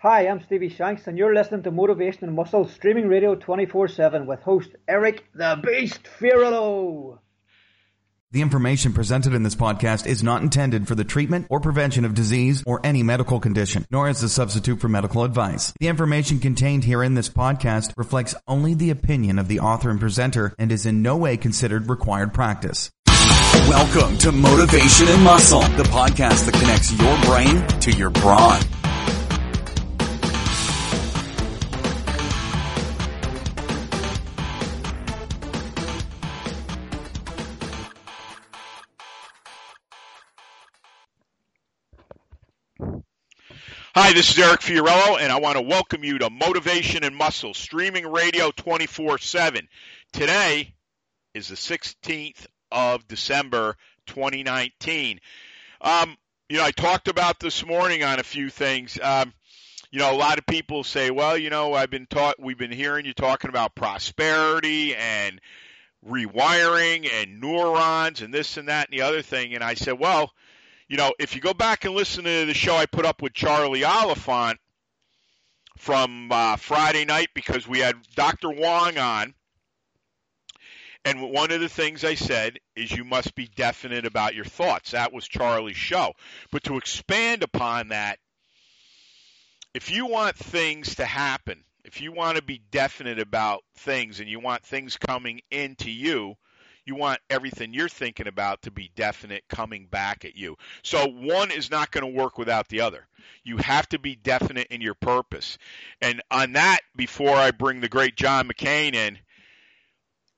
Hi, I'm Stevie Shanks, and you're listening to Motivation and Muscle Streaming Radio 24 7 with host Eric the Beast Fiorillo. The information presented in this podcast is not intended for the treatment or prevention of disease or any medical condition, nor is a substitute for medical advice. The information contained here in this podcast reflects only the opinion of the author and presenter and is in no way considered required practice. Welcome to Motivation and Muscle, the podcast that connects your brain to your brawn. Hi, this is Eric Fiorillo, and I want to welcome you to Motivation and Muscle, streaming radio 24 7. Today is the 16th of December, 2019. Um, you know, I talked about this morning on a few things. Um, you know, a lot of people say, well, you know, I've been taught, we've been hearing you talking about prosperity and rewiring and neurons and this and that and the other thing. And I said, well, you know, if you go back and listen to the show I put up with Charlie Oliphant from uh, Friday night because we had Dr. Wong on, and one of the things I said is you must be definite about your thoughts. That was Charlie's show. But to expand upon that, if you want things to happen, if you want to be definite about things and you want things coming into you, you want everything you're thinking about to be definite coming back at you. So one is not going to work without the other. You have to be definite in your purpose. And on that, before I bring the great John McKean in,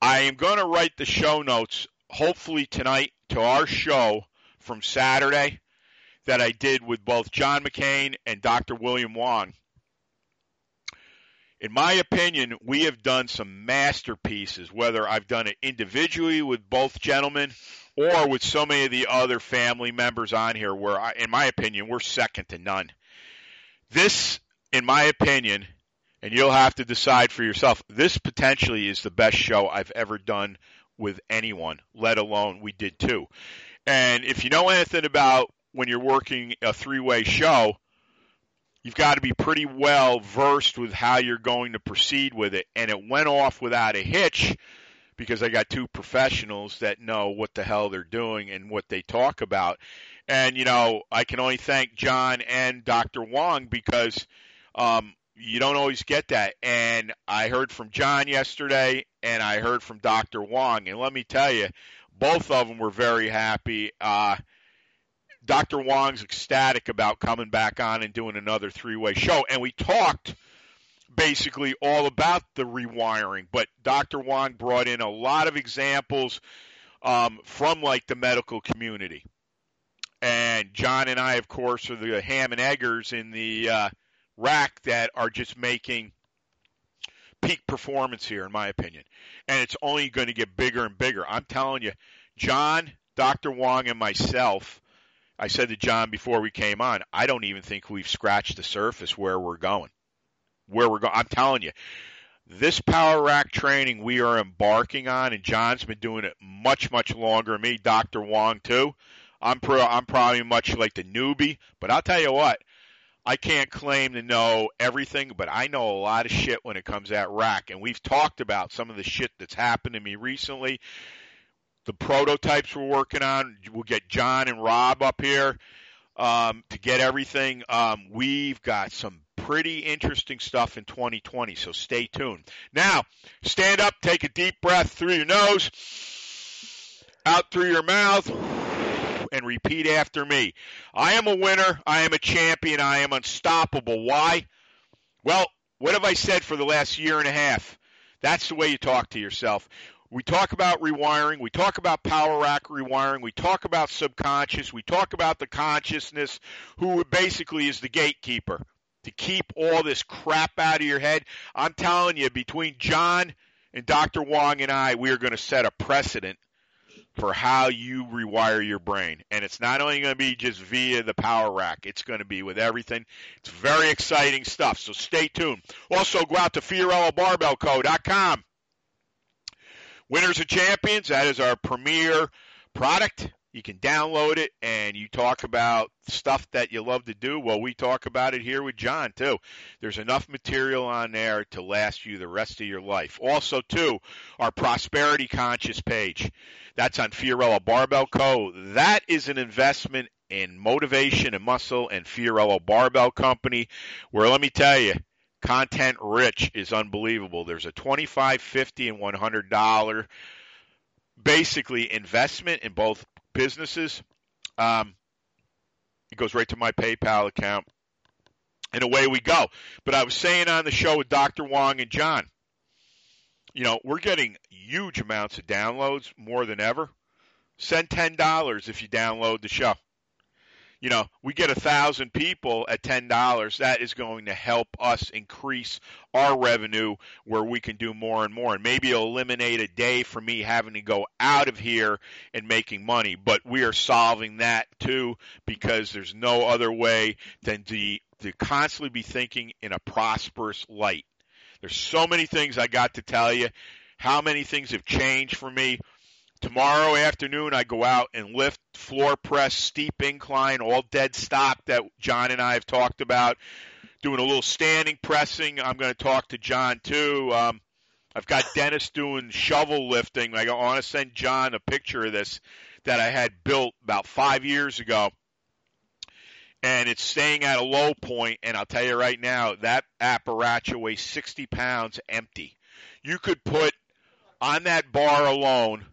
I am going to write the show notes hopefully tonight to our show from Saturday that I did with both John McKean and Dr. William Wong in my opinion, we have done some masterpieces, whether I've done it individually with both gentlemen or with so many of the other family members on here, where, I, in my opinion, we're second to none. This, in my opinion, and you'll have to decide for yourself, this potentially is the best show I've ever done with anyone, let alone we did two. And if you know anything about when you're working a three way show, you've got to be pretty well versed with how you're going to proceed with it. And it went off without a hitch because I got two professionals that know what the hell they're doing and what they talk about. And, you know, I can only thank John and Dr. Wong because um, you don't always get that. And I heard from John yesterday and I heard from Dr. Wong. And let me tell you, both of them were very happy. Uh, Dr. Wong's ecstatic about coming back on and doing another three way show. And we talked basically all about the rewiring, but Dr. Wong brought in a lot of examples um, from like the medical community. And John and I, of course, are the ham and eggers in the uh, rack that are just making peak performance here, in my opinion. And it's only going to get bigger and bigger. I'm telling you, John, Dr. Wong, and myself I said to John before we came on, I don't even think we've scratched the surface where we're going. Where we're going, I'm telling you, this power rack training we are embarking on, and John's been doing it much, much longer. Than me, Dr. Wong too. I'm pro, I'm probably much like the newbie, but I'll tell you what, I can't claim to know everything, but I know a lot of shit when it comes at rack. And we've talked about some of the shit that's happened to me recently the prototypes we're working on. We'll get John and Rob up here um, to get everything. Um, we've got some pretty interesting stuff in 2020, so stay tuned. Now, stand up, take a deep breath through your nose, out through your mouth, and repeat after me. I am a winner. I am a champion. I am unstoppable. Why? Well, what have I said for the last year and a half? That's the way you talk to yourself. We talk about rewiring. We talk about power rack rewiring. We talk about subconscious. We talk about the consciousness, who basically is the gatekeeper to keep all this crap out of your head. I'm telling you, between John and Dr. Wong and I, we are going to set a precedent for how you rewire your brain. And it's not only going to be just via the power rack, it's going to be with everything. It's very exciting stuff. So stay tuned. Also, go out to FiorilloBarbellCo.com Winners and Champions, that is our premier product. You can download it and you talk about stuff that you love to do. Well, we talk about it here with John too. There's enough material on there to last you the rest of your life. Also, too, our prosperity conscious page. That's on Fiorillo Barbell Co. That is an investment in motivation and muscle and Fiorillo Barbell Company, where let me tell you, content rich is unbelievable. There's a 25, 50, and 100 dollar basically investment in both businesses. Um, it goes right to my PayPal account, and away we go. But I was saying on the show with Dr. Wong and John, you know, we're getting huge amounts of downloads more than ever. Send ten dollars if you download the show you know, we get a thousand people at ten dollars, that is going to help us increase our revenue where we can do more and more. And maybe eliminate a day for me having to go out of here and making money. But we are solving that too because there's no other way than to to constantly be thinking in a prosperous light. There's so many things I got to tell you. How many things have changed for me? Tomorrow afternoon, I go out and lift floor press, steep incline, all dead stop that John and I have talked about. Doing a little standing pressing. I'm going to talk to John too. Um, I've got Dennis doing shovel lifting. I want to send John a picture of this that I had built about five years ago. And it's staying at a low point, and I'll tell you right now, that apparatus weighs 60 pounds empty. You could put on that bar alone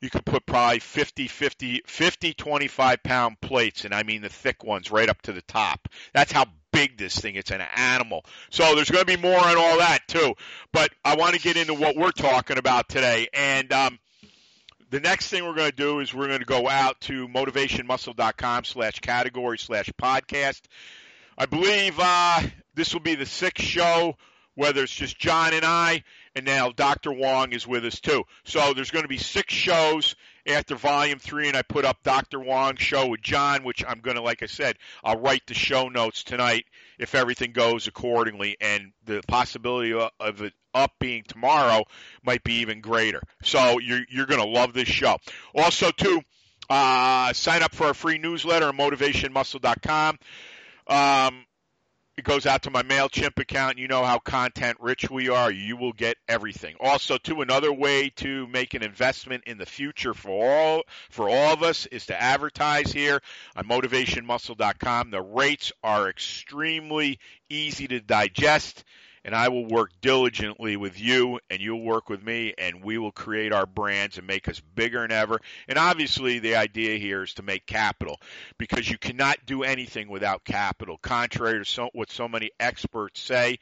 you could put probably 50, 50, 50, 25 pound plates, and I mean the thick ones right up to the top. That's how big this thing. It's an animal. So there's going to be more on all that too. But I want to get into what we're talking about today. And um, the next thing we're going to do is we're going to go out to motivationmuscle.com slash category slash podcast. I believe uh, this will be the sixth show, whether it's just John and I and now Dr. Wong is with us too. So there's going to be six shows after Volume Three, and I put up Dr. Wong's show with John, which I'm going to, like I said, I'll write the show notes tonight if everything goes accordingly, and the possibility of it up being tomorrow might be even greater. So you're you're going to love this show. Also, too, uh, sign up for our free newsletter at motivationmuscle.com. Um, it goes out to my MailChimp account. You know how content rich we are. You will get everything. Also, to another way to make an investment in the future for all for all of us is to advertise here on motivationmuscle.com. The rates are extremely easy to digest and I will work diligently with you, and you'll work with me, and we will create our brands and make us bigger than ever. And obviously, the idea here is to make capital because you cannot do anything without capital. Contrary to so, what so many experts say,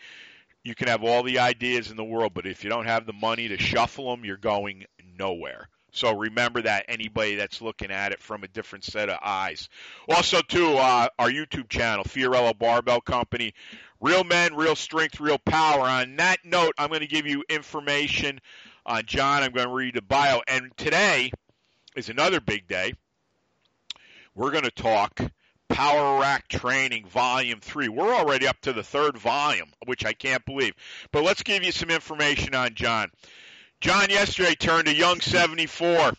you can have all the ideas in the world, but if you don't have the money to shuffle them, you're going nowhere. So remember that anybody that's looking at it from a different set of eyes. Also, too, uh, our YouTube channel, Fiorillo Barbell Company, Real men, real strength, real power. On that note, I'm going to give you information on John. I'm going to read the bio. And today is another big day. We're going to talk Power Rack Training Volume 3. We're already up to the third volume, which I can't believe. But let's give you some information on John. John yesterday turned a young 74.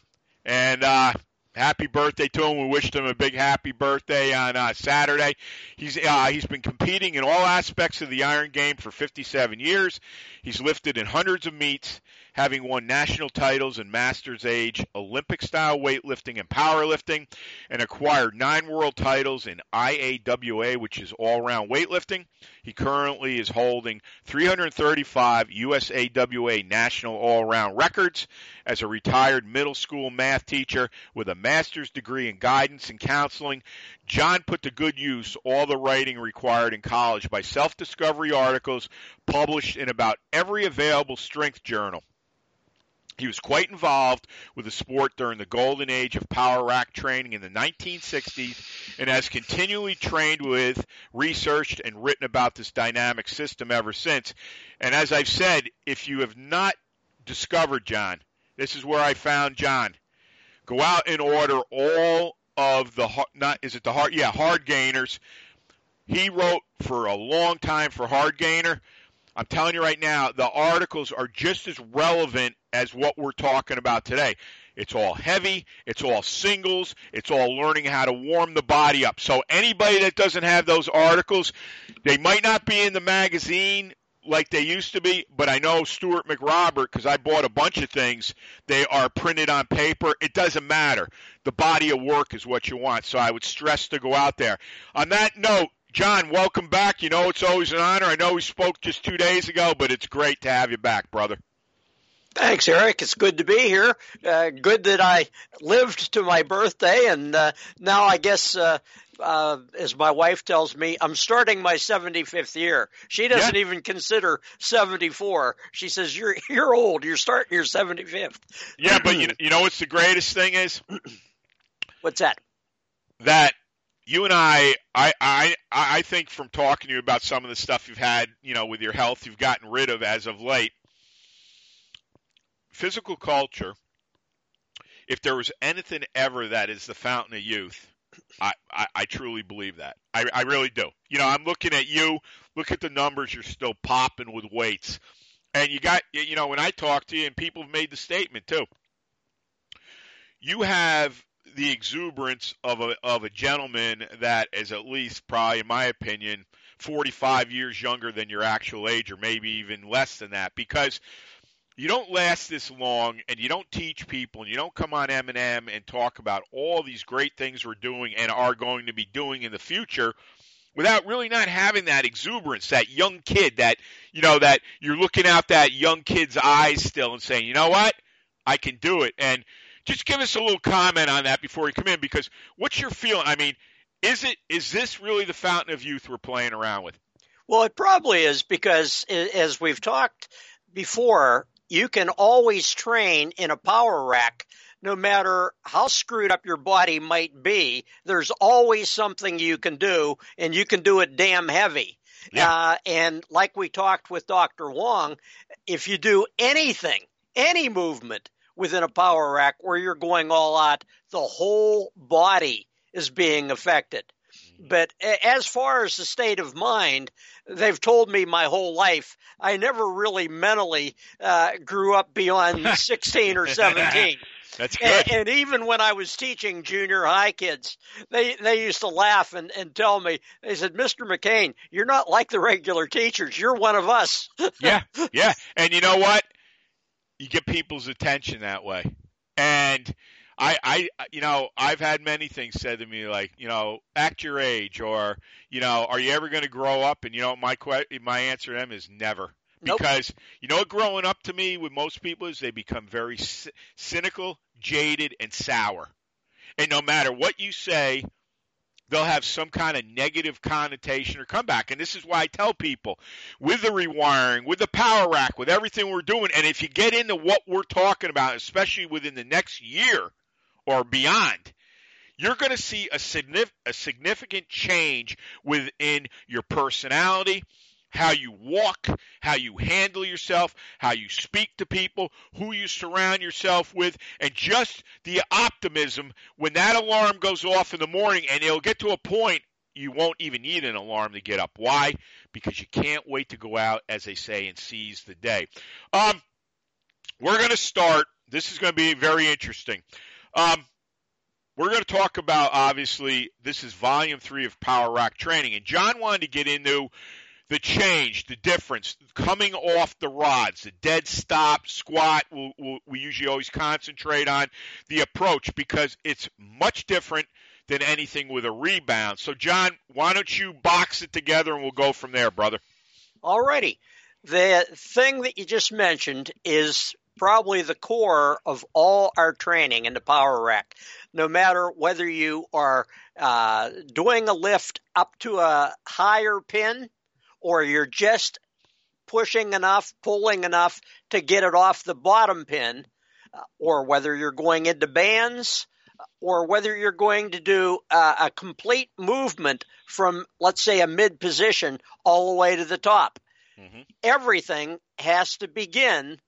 And uh, happy birthday to him. We wished him a big happy birthday on uh, Saturday. He's uh, he's been competing in all aspects of the iron game for 57 years. He's lifted in hundreds of meets, having won national titles in masters age, Olympic style weightlifting and powerlifting, and acquired nine world titles in IAWA, which is all round weightlifting. He currently is holding 335 USAWA national all around records as a retired middle school math teacher with a master's degree in guidance and counseling. John put to good use all the writing required in college by self discovery articles published in about every available strength journal. He was quite involved with the sport during the golden age of power rack training in the 1960s and has continually trained with, researched, and written about this dynamic system ever since. And as I've said, if you have not discovered John, this is where I found John. Go out and order all of the not is it the hard yeah hard gainers. He wrote for a long time for Hardgainer. I'm telling you right now, the articles are just as relevant as what we're talking about today. It's all heavy. It's all singles. It's all learning how to warm the body up. So anybody that doesn't have those articles, they might not be in the magazine like they used to be, but I know Stuart McRobert because I bought a bunch of things. They are printed on paper. It doesn't matter. The body of work is what you want. So I would stress to go out there. On that note, John, welcome back. You know it's always an honor. I know we spoke just two days ago, but it's great to have you back, brother. Thanks, Eric. It's good to be here. Uh, good that I lived to my birthday, and uh, now I guess, uh, uh as my wife tells me, I'm starting my 75th year. She doesn't yeah. even consider 74. She says you're you're old. You're starting your 75th. Yeah, but you you know what's the greatest thing is? What's that? That you and I, I, I, I think from talking to you about some of the stuff you've had, you know, with your health, you've gotten rid of as of late physical culture, if there was anything ever that is the fountain of youth, I, I, I truly believe that. I, I really do. You know, I'm looking at you. Look at the numbers. You're still popping with weights. And you got, you know, when I talk to you, and people have made the statement too, you have the exuberance of a of a gentleman that is at least probably, in my opinion, 45 years younger than your actual age, or maybe even less than that, because you don't last this long and you don't teach people and you don't come on M&M and talk about all these great things we're doing and are going to be doing in the future without really not having that exuberance, that young kid that, you know, that you're looking out that young kid's eyes still and saying, you know what? I can do it. And just give us a little comment on that before you come in because what's your feeling? I mean, is it is this really the fountain of youth we're playing around with? Well, it probably is because as we've talked before, you can always train in a power rack no matter how screwed up your body might be, there's always something you can do, and you can do it damn heavy. Yeah. Uh, and like we talked with Dr. Wong, if you do anything, any movement within a power rack where you're going all out, the whole body is being affected. But as far as the state of mind, they've told me my whole life I never really mentally uh, grew up beyond 16 or 17. That's good. And, and, even when I was teaching junior high kids, they they used to laugh and, and tell me, they said, Mr. McKean, you're not like the regular teachers. You're one of us. yeah, yeah. And you know what? You get people's attention that way. And I, I, you know, I've had many things said to me like, you know, act your age, or you know, are you ever going to grow up? And you know, my que- my answer to them is never, because nope. you know, growing up to me with most people is they become very c- cynical, jaded, and sour, and no matter what you say, they'll have some kind of negative connotation or comeback. And this is why I tell people with the rewiring, with the power rack, with everything we're doing, and if you get into what we're talking about, especially within the next year, or beyond, you're going to see a, signif- a significant change within your personality, how you walk, how you handle yourself, how you speak to people, who you surround yourself with, and just the optimism when that alarm goes off in the morning and it'll get to a point you won't even need an alarm to get up. Why? Because you can't wait to go out, as they say, and seize the day. Um, we're going to start. This is going to be very interesting. Um, we're going to talk about obviously this is volume three of Power Rack Training, and John wanted to get into the change, the difference, coming off the rods, the dead stop, squat. We'll, we'll, we usually always concentrate on the approach because it's much different than anything with a rebound. So, John, why don't you box it together and we'll go from there, brother? All righty. The thing that you just mentioned is probably the core of all our training in the power rack. No matter whether you are uh, doing a lift up to a higher pin or you're just pushing enough, pulling enough to get it off the bottom pin, uh, or whether you're going into bands, or whether you're going to do uh, a complete movement from, let's say, a mid position all the way to the top. Mm-hmm. Everything has to begin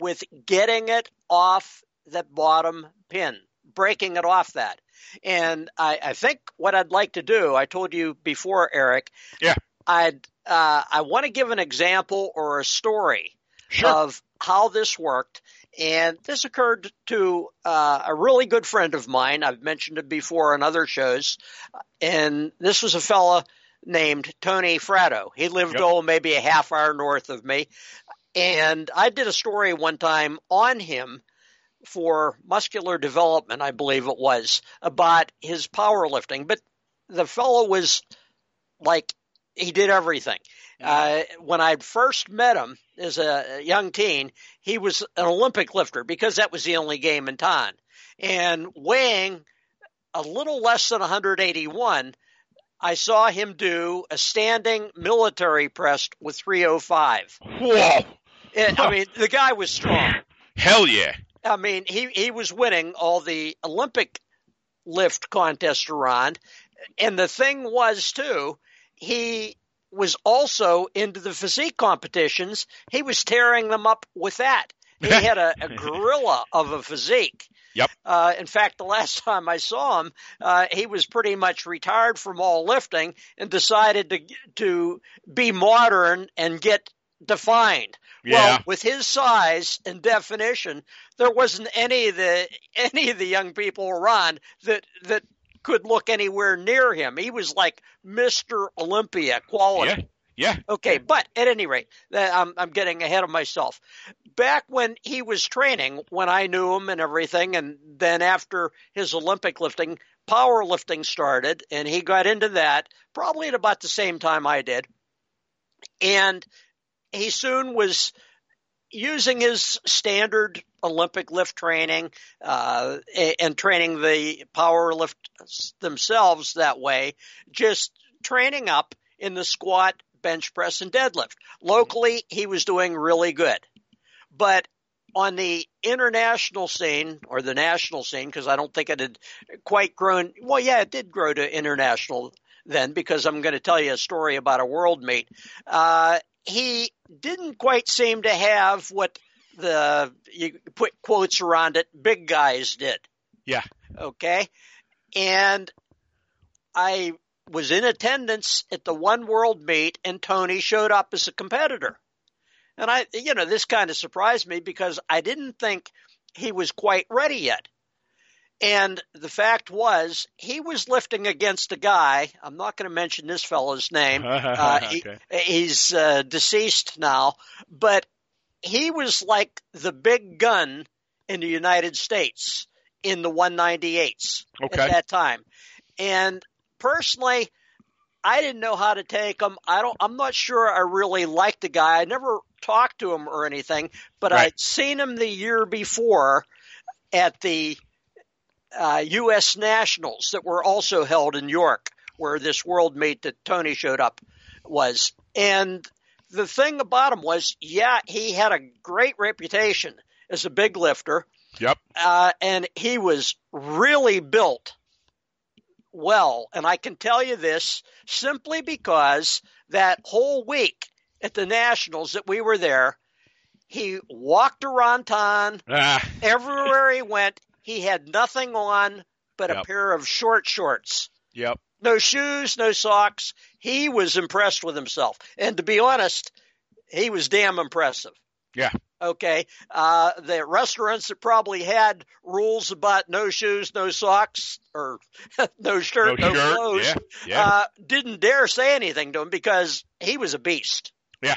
with getting it off the bottom pin, breaking it off that. And I, I think what I'd like to do, I told you before, Eric. Yeah. I'd uh, I want to give an example or a story sure. of how this worked, And this occurred to uh, a really good friend of mine. I've mentioned it before on other shows. And this was a fella named Tony Fratto. He lived, yep. oh, maybe a half hour north of me. And I did a story one time on him for muscular development, I believe it was, about his powerlifting. But the fellow was like, he did everything. Uh, when I first met him as a young teen, he was an Olympic lifter because that was the only game in town. And weighing a little less than 181, I saw him do a standing military press with 305. Whoa! It, I mean, the guy was strong. Hell yeah! I mean, he he was winning all the Olympic lift contests around, and the thing was too, he was also into the physique competitions. He was tearing them up with that. He had a, a gorilla of a physique. Yep. Uh, in fact, the last time I saw him, uh, he was pretty much retired from all lifting and decided to to be modern and get defined. Yeah. Well, with his size and definition, there wasn't any of the any of the young people around that that could look anywhere near him. He was like Mr. Olympia quality. Yeah. Yeah. Okay, but at any rate, I'm, I'm getting ahead of myself. Back when he was training, when I knew him and everything, and then after his Olympic lifting, powerlifting started, and he got into that probably at about the same time I did. And he soon was using his standard Olympic lift training uh, and training the power lift themselves that way, just training up in the squat, bench press, and deadlift. Locally, he was doing really good. But on the international scene or the national scene, because I don't think it had quite grown. Well, yeah, it did grow to international then, because I'm going to tell you a story about a world meet. Uh, he didn't quite seem to have what the you put quotes around it big guys did. Yeah. Okay. And I was in attendance at the one world meet and Tony showed up as a competitor. And I you know this kind of surprised me because I didn't think he was quite ready yet. And the fact was, he was lifting against a guy. I'm not going to mention this fellow's name. Uh, okay. he, he's uh, deceased now, but he was like the big gun in the United States in the 198s okay. at that time. And personally, I didn't know how to take him. I don't. I'm not sure I really liked the guy. I never talked to him or anything, but right. I'd seen him the year before at the uh, U.S. Nationals that were also held in York, where this world meet that Tony showed up was. And the thing about him was, yeah, he had a great reputation as a big lifter. Yep. Uh, and he was really built well. And I can tell you this simply because that whole week at the Nationals that we were there, he walked around town. Ah. Everywhere he went, he had nothing on but Yep. a pair of short shorts. Yep. No shoes, no socks. He was impressed with himself. And to be honest, he was damn impressive. Yeah. Okay. Uh, the restaurants that probably had rules about no shoes, no socks, or no shirt, No no, shirt. clothes, Yeah. Yeah. uh, didn't dare say anything to him because he was a beast. Yeah.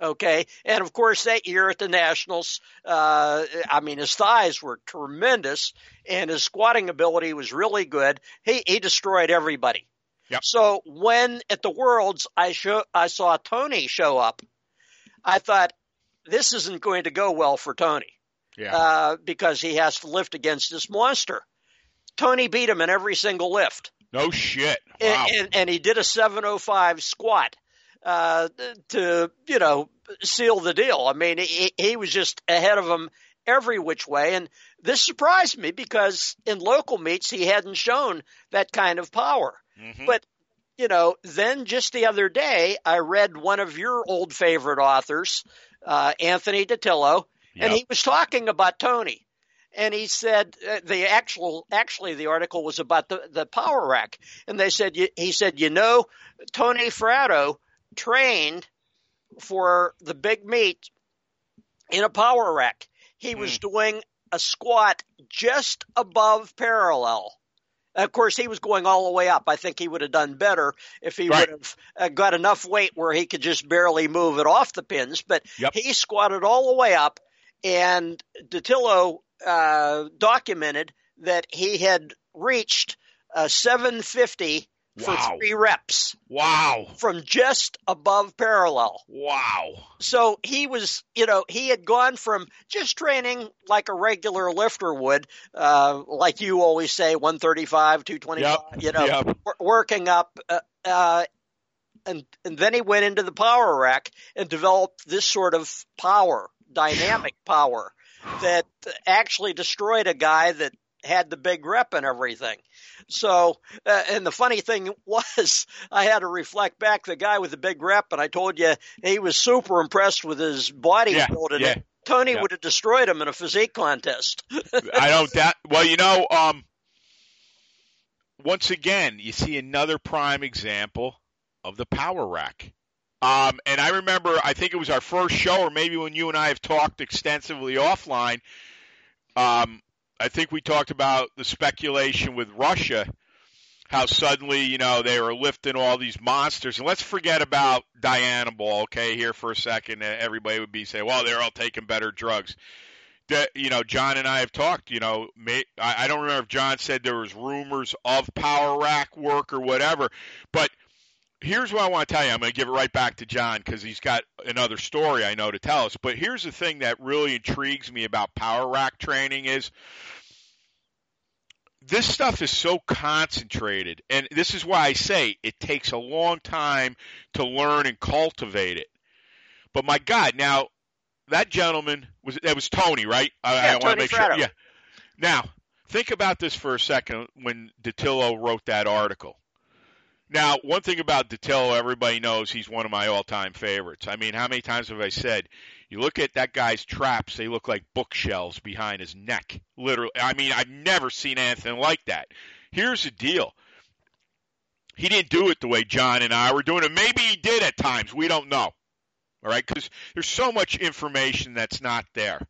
Okay. And of course, that year at the Nationals, uh, I mean, his thighs were tremendous and his squatting ability was really good. He, he destroyed everybody. Yep. So when at the Worlds, I show, I saw Tony show up, I thought, this isn't going to go well for Tony Yeah. uh, because he has to lift against this monster. Tony beat him in every single lift, no shit. and, Wow. and, and he did a 705 squat uh, to you know seal the deal. I mean, he, he was just ahead of him every which way, and this surprised me because in local meets he hadn't shown that kind of power. Mhm. But you know, then just the other day, I read one of your old favorite authors, uh, Anthony Ditillo, and he was talking about Tony. And he said uh, the actual actually the article was about the the power rack, and they said he said you know Tony Fratto trained for the big meet in a power rack. he was doing a squat just above parallel. Of course, he was going all the way up. I think he would have done better if he Right. would have uh, got enough weight where he could just barely move it off the pins. But Yep. he squatted all the way up, and Ditillo uh, documented that he had reached uh, 750 for Wow. three reps Wow. from just above parallel. Wow. So he was, you know, he had gone from just training like a regular lifter would, uh, like you always say, 135, 225, Yep. you know, Yep. wor- working up, uh, uh, and and then he went into the power rack and developed this sort of power, dynamic power, that actually destroyed a guy that had the big rep and everything. So, uh, and the funny thing was, I had to reflect back the guy with the big rep, and I told you he was super impressed with his body Yeah, building yeah. Tony yeah. would have destroyed him in a physique contest. I don't doubt. Well, you know, um, once again, you see another prime example of the power rack. Um, and I remember, I think it was our first show, or maybe when you and I have talked extensively offline. Um, I think we talked about the speculation with Russia, how suddenly, you know, they were lifting all these monsters. And let's forget about Dianabol, okay, here for a second. Everybody would be saying, well, they're all taking better drugs that you know John and I have talked. You know, may, I, I don't remember if John said there was rumors of power rack work or whatever, but here's what I want to tell you. I'm going to give it right back to John because he's got another story I know to tell us. But here's the thing that really intrigues me about power rack training is this stuff is so concentrated, and this is why I say it takes a long time to learn and cultivate it. But my God, now that gentleman was that was Tony, right? I, Yeah, I want Tony to make Fratto. sure. Yeah. Now, think about this for a second when Ditillo wrote that article. Now, one thing about Ditillo, everybody knows he's one of my all-time favorites. I mean, how many times have I said, you look at that guy's traps, they look like bookshelves behind his neck. Literally. I mean, I've never seen anything like that. Here's the deal. He didn't do it the way John and I were doing it. Maybe he did at times. We don't know. All right, because there's so much information that's not there.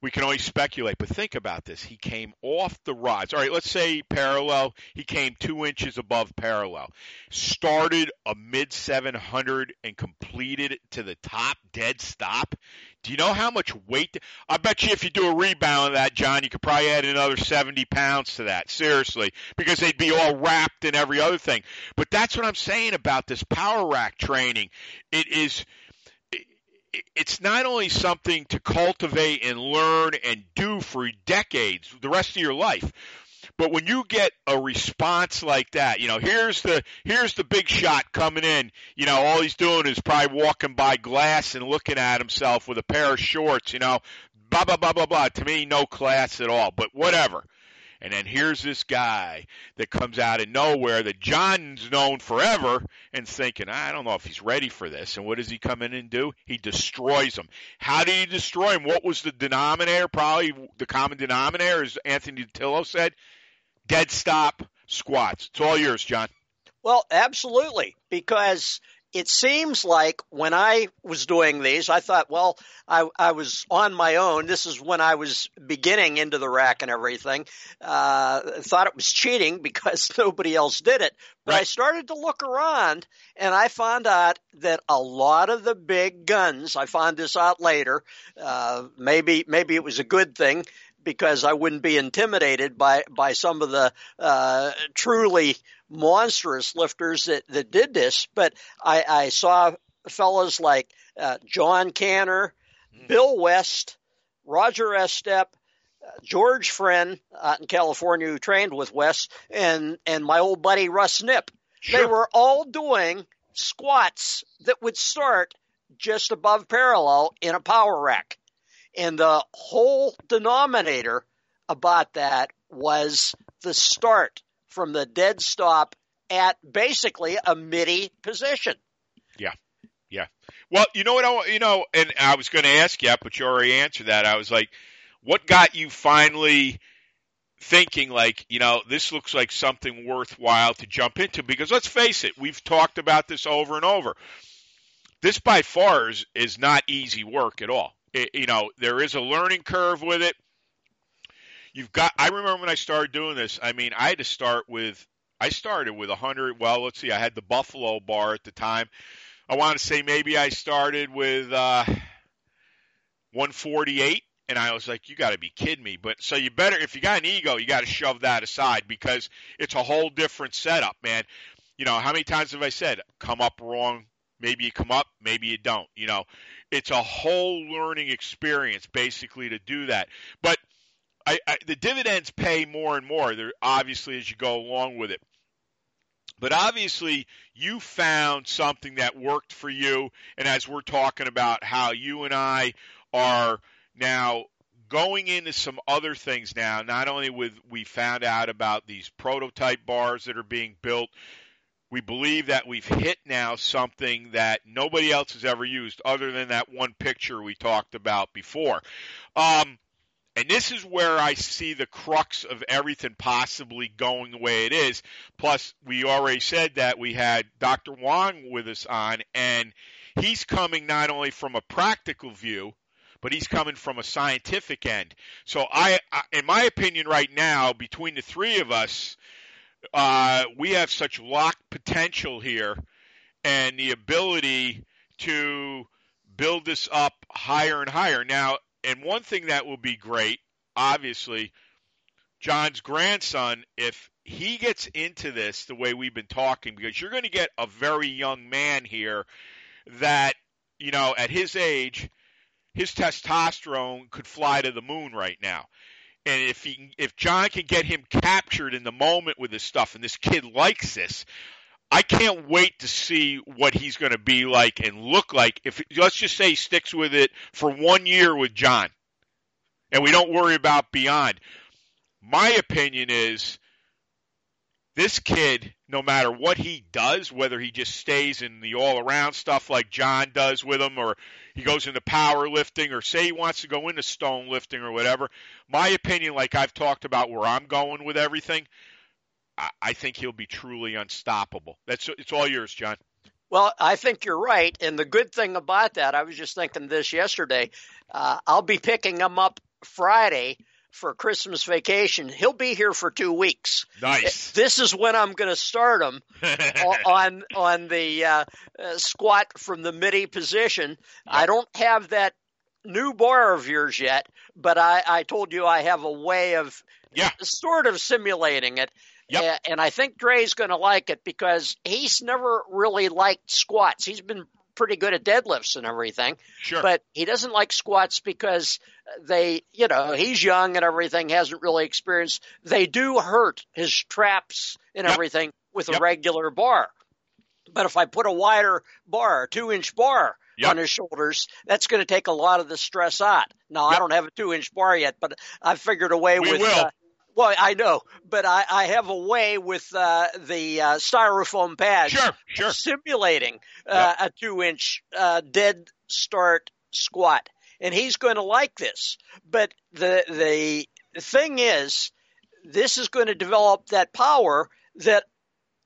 We can only speculate, but think about this. He came off the rods. All right, let's say parallel. He came two inches above parallel. Started a mid 700 and completed it to the top dead stop. Do you know how much weight? I bet you if you do a rebound of that, John, you could probably add another 70 pounds to that. Seriously, because they'd be all wrapped in every other thing. But that's what I'm saying about this power rack training. It is it's not only something to cultivate and learn and do for decades, the rest of your life, but when you get a response like that, you know, here's the here's the big shot coming in. You know, all he's doing is probably walking by glass and looking at himself with a pair of shorts. You know, blah blah blah blah blah. To me, no class at all. But whatever. And then here's this guy that comes out of nowhere that John's known forever and thinking, I don't know if he's ready for this. And what does he come in and do? He destroys him. How did he destroy him? What was the denominator? Probably the common denominator, as Anthony Tillo said. Dead stop squats. It's all yours, John. Well, absolutely, because it seems like when I was doing these, I thought, well, I, I was on my own. This is when I was beginning into the rack and everything. Uh, thought it was cheating because nobody else did it. But I started to look around and I found out that a lot of the big guns, I found this out later, uh, maybe, maybe it was a good thing because I wouldn't be intimidated by, by some of the, uh, truly monstrous lifters that, that did this, but I, I saw fellows like uh, John Canner, Bill West, Roger Estep, uh, George Frenn out in California who trained with West, and and my old buddy Russ Knipp. They were all doing squats that would start just above parallel in a power rack. And the whole denominator about that was the start from the dead stop at basically a midi position. Yeah. Yeah. Well, you know what I you know, and I was going to ask you, but you already answered that. I was like, what got you finally thinking like, you know, this looks like something worthwhile to jump into? Because let's face it, we've talked about this over and over. This by far is, is not easy work at all. It, you know, there is a learning curve with it. You've got. I remember when I started doing this. I mean, I had to start with. I started with a 100. Well, let's see. I had the Buffalo bar at the time. I want to say maybe I started with uh, 148 and I was like, you got to be kidding me. But so you better, if you got an ego, you got to shove that aside because it's a whole different setup, man. You know, how many times have I said, come up wrong? Maybe you come up, maybe you don't. You know, it's a whole learning experience basically to do that. But I, I, the dividends pay more and more. They're obviously as you go along with it. But obviously, you found something that worked for you. And as we're talking about how you and I are now, going into some other things now, not only with we found out about these prototype bars that are being built, we believe that we've hit now something that nobody else has ever used other than that one picture we talked about before. Um, and this is where I see the crux of everything possibly going the way it is. Plus, we already said that we had Dr. Wong with us on, and he's coming not only from a practical view, but he's coming from a scientific end. So I, I in my opinion, right now, between the three of us, uh, we have such locked potential here, and the ability to build this up higher and higher. Now, and one thing that will be great, obviously, John's grandson, if he gets into this the way we've been talking, because you're going to get a very young man here that, you know, at his age his testosterone could fly to the moon right now. And if he, if John can get him captured in the moment with this stuff, and this kid likes this, I can't wait to see what he's going to be like and look like. If let's just say he sticks with it for one year with John, and we don't worry about beyond. My opinion is this kid, no matter what he does, whether he just stays in the all around stuff like John does with him, or he goes into powerlifting, or say he wants to go into stone lifting or whatever, my opinion, like I've talked about where I'm going with everything, I, I think he'll be truly unstoppable. That's it's all yours, John. Well, I think you're right. And the good thing about that, I was just thinking this yesterday. Uh, I'll be picking him up Friday for Christmas vacation. He'll be here for two weeks. Nice. This is when I'm going to start him on on the uh, uh, squat from the midi position. Yep. I don't have that new bar of yours yet, but I, I told you I have a way of yeah. sort of simulating it. Yep. And I think Dre's going to like it because he's never really liked squats. He's been pretty good at deadlifts and everything. Sure. But he doesn't like squats because they, you know, he's young and everything, hasn't really experienced. They do hurt his traps and yep. everything with yep. a regular bar. But if I put a wider bar, a two inch bar yep. on his shoulders, that's going to take a lot of the stress out. Now, I don't have a two inch bar yet, but I figured a way we with. Will. Uh, well, I know, but I, I have a way with uh, the uh, styrofoam pads sure, sure. simulating uh, yep. a two-inch uh, dead start squat, and he's going to like this. But the the thing is, this is going to develop that power that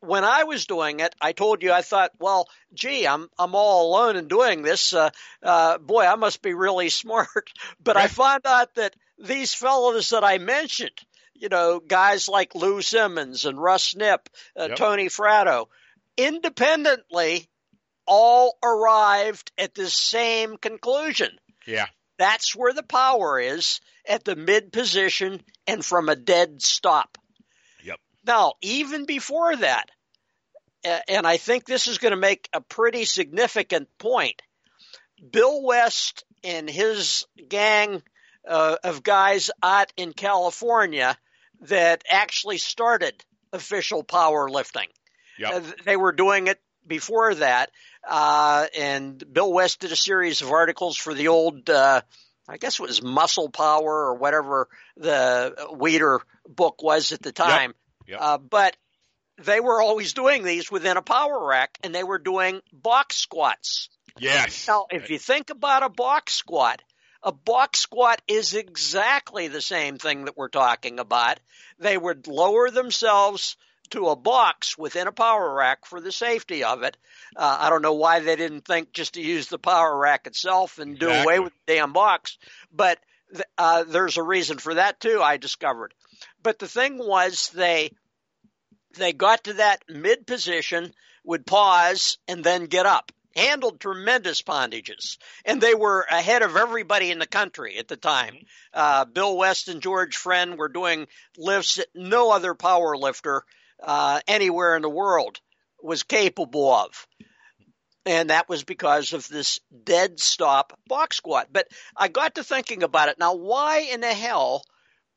when I was doing it, I told you I thought, well, gee, I'm I'm all alone in doing this. Uh, uh, boy, I must be really smart. But right. I found out that these fellows that I mentioned you know, guys like Lou Simmons and Russ Knipp, uh, yep. Tony Fratto, independently all arrived at the same conclusion. Yeah. That's where the power is at the mid position and from a dead stop. Yep. Now, even before that, and I think this is going to make a pretty significant point. Bill West and his gang uh, of guys out in California that actually started official powerlifting. Yep. Uh, they were doing it before that. Uh, and Bill West did a series of articles for the old, uh, I guess it was Muscle Power or whatever the Weider book was at the time. Yep. Yep. Uh, but they were always doing these within a power rack and they were doing box squats. Yes. Now, if you think about a box squat, a box squat is exactly the same thing that we're talking about. They would lower themselves to a box within a power rack for the safety of it. Uh, I don't know why they didn't think just to use the power rack itself and do Exactly. away with the damn box, but th- uh, there's a reason for that too. I discovered. But the thing was, they they got to that mid position, would pause, and then get up. Handled tremendous poundages, and they were ahead of everybody in the country at the time. Uh, Bill West and George Frenn were doing lifts that no other power lifter uh, anywhere in the world was capable of. And that was because of this dead stop box squat. But I got to thinking about it. Now, why in the hell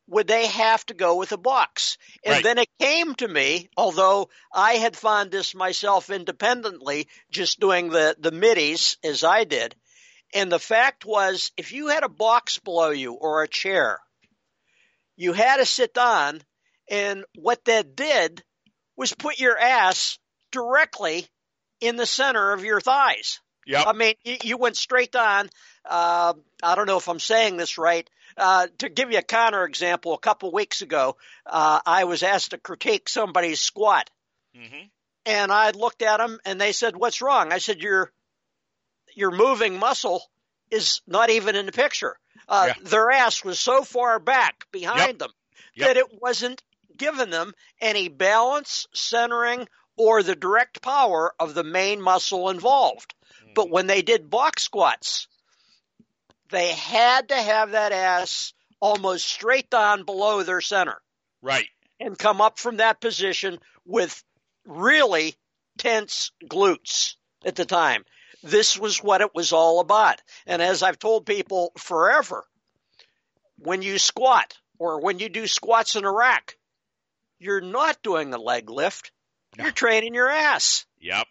would they have to go with a box? And Right. then it came to me, although I had found this myself independently, just doing the, the middies as I did. And the fact was, if you had a box below you or a chair, you had to sit down, and what that did was put your ass directly in the center of your thighs. Yep. I mean, you, went straight down. Uh, I don't know if I'm saying this right. Uh, to give you a counter example, a couple weeks ago, uh, I was asked to critique somebody's squat, hmm and I looked at them, and they said, "What's wrong?" I said, "Your your moving muscle is not even in the picture. Uh, Yeah. Their ass was so far back behind them Yep. that it wasn't giving them any balance, centering, or the direct power of the main muscle involved. But when they did box squats, they had to have that ass almost straight down below their center Right. and come up from that position with really tense glutes at the time. This was what it was all about. And as I've told people forever, when you squat or when you do squats in a rack, you're not doing a leg lift. You're training your ass. Yep.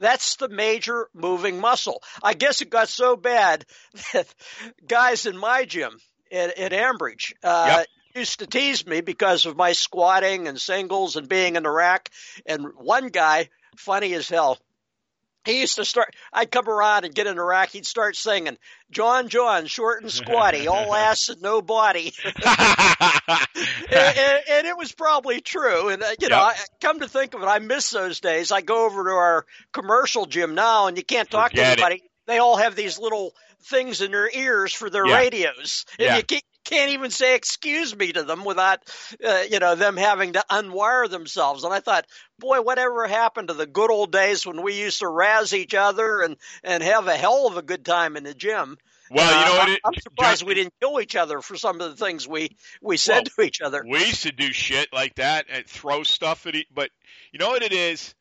That's the major moving muscle. I guess it got so bad that guys in my gym at, at Ambridge uh, Yep. used to tease me because of my squatting and singles and being in the rack. And one guy, funny as hell, he used to start. I'd come around and get in the rack. He'd start singing, "John, John, short and squatty, all ass and no body." and, and, and it was probably true. And uh, you know, I, come to think of it, I miss those days. I go over to our commercial gym now, and you can't talk Forget to anybody. They all have these little things in their ears for their Yeah. radios, and Yeah. you can't, even say "excuse me" to them without, uh, you know, them having to unwire themselves. And I thought, boy, whatever happened to the good old days when we used to razz each other and and have a hell of a good time in the gym. well, you know Uh, what? I- It, I'm surprised John- we didn't kill each other for some of the things we we said to each other. We used to do shit like that and throw stuff at it, but you know what it is?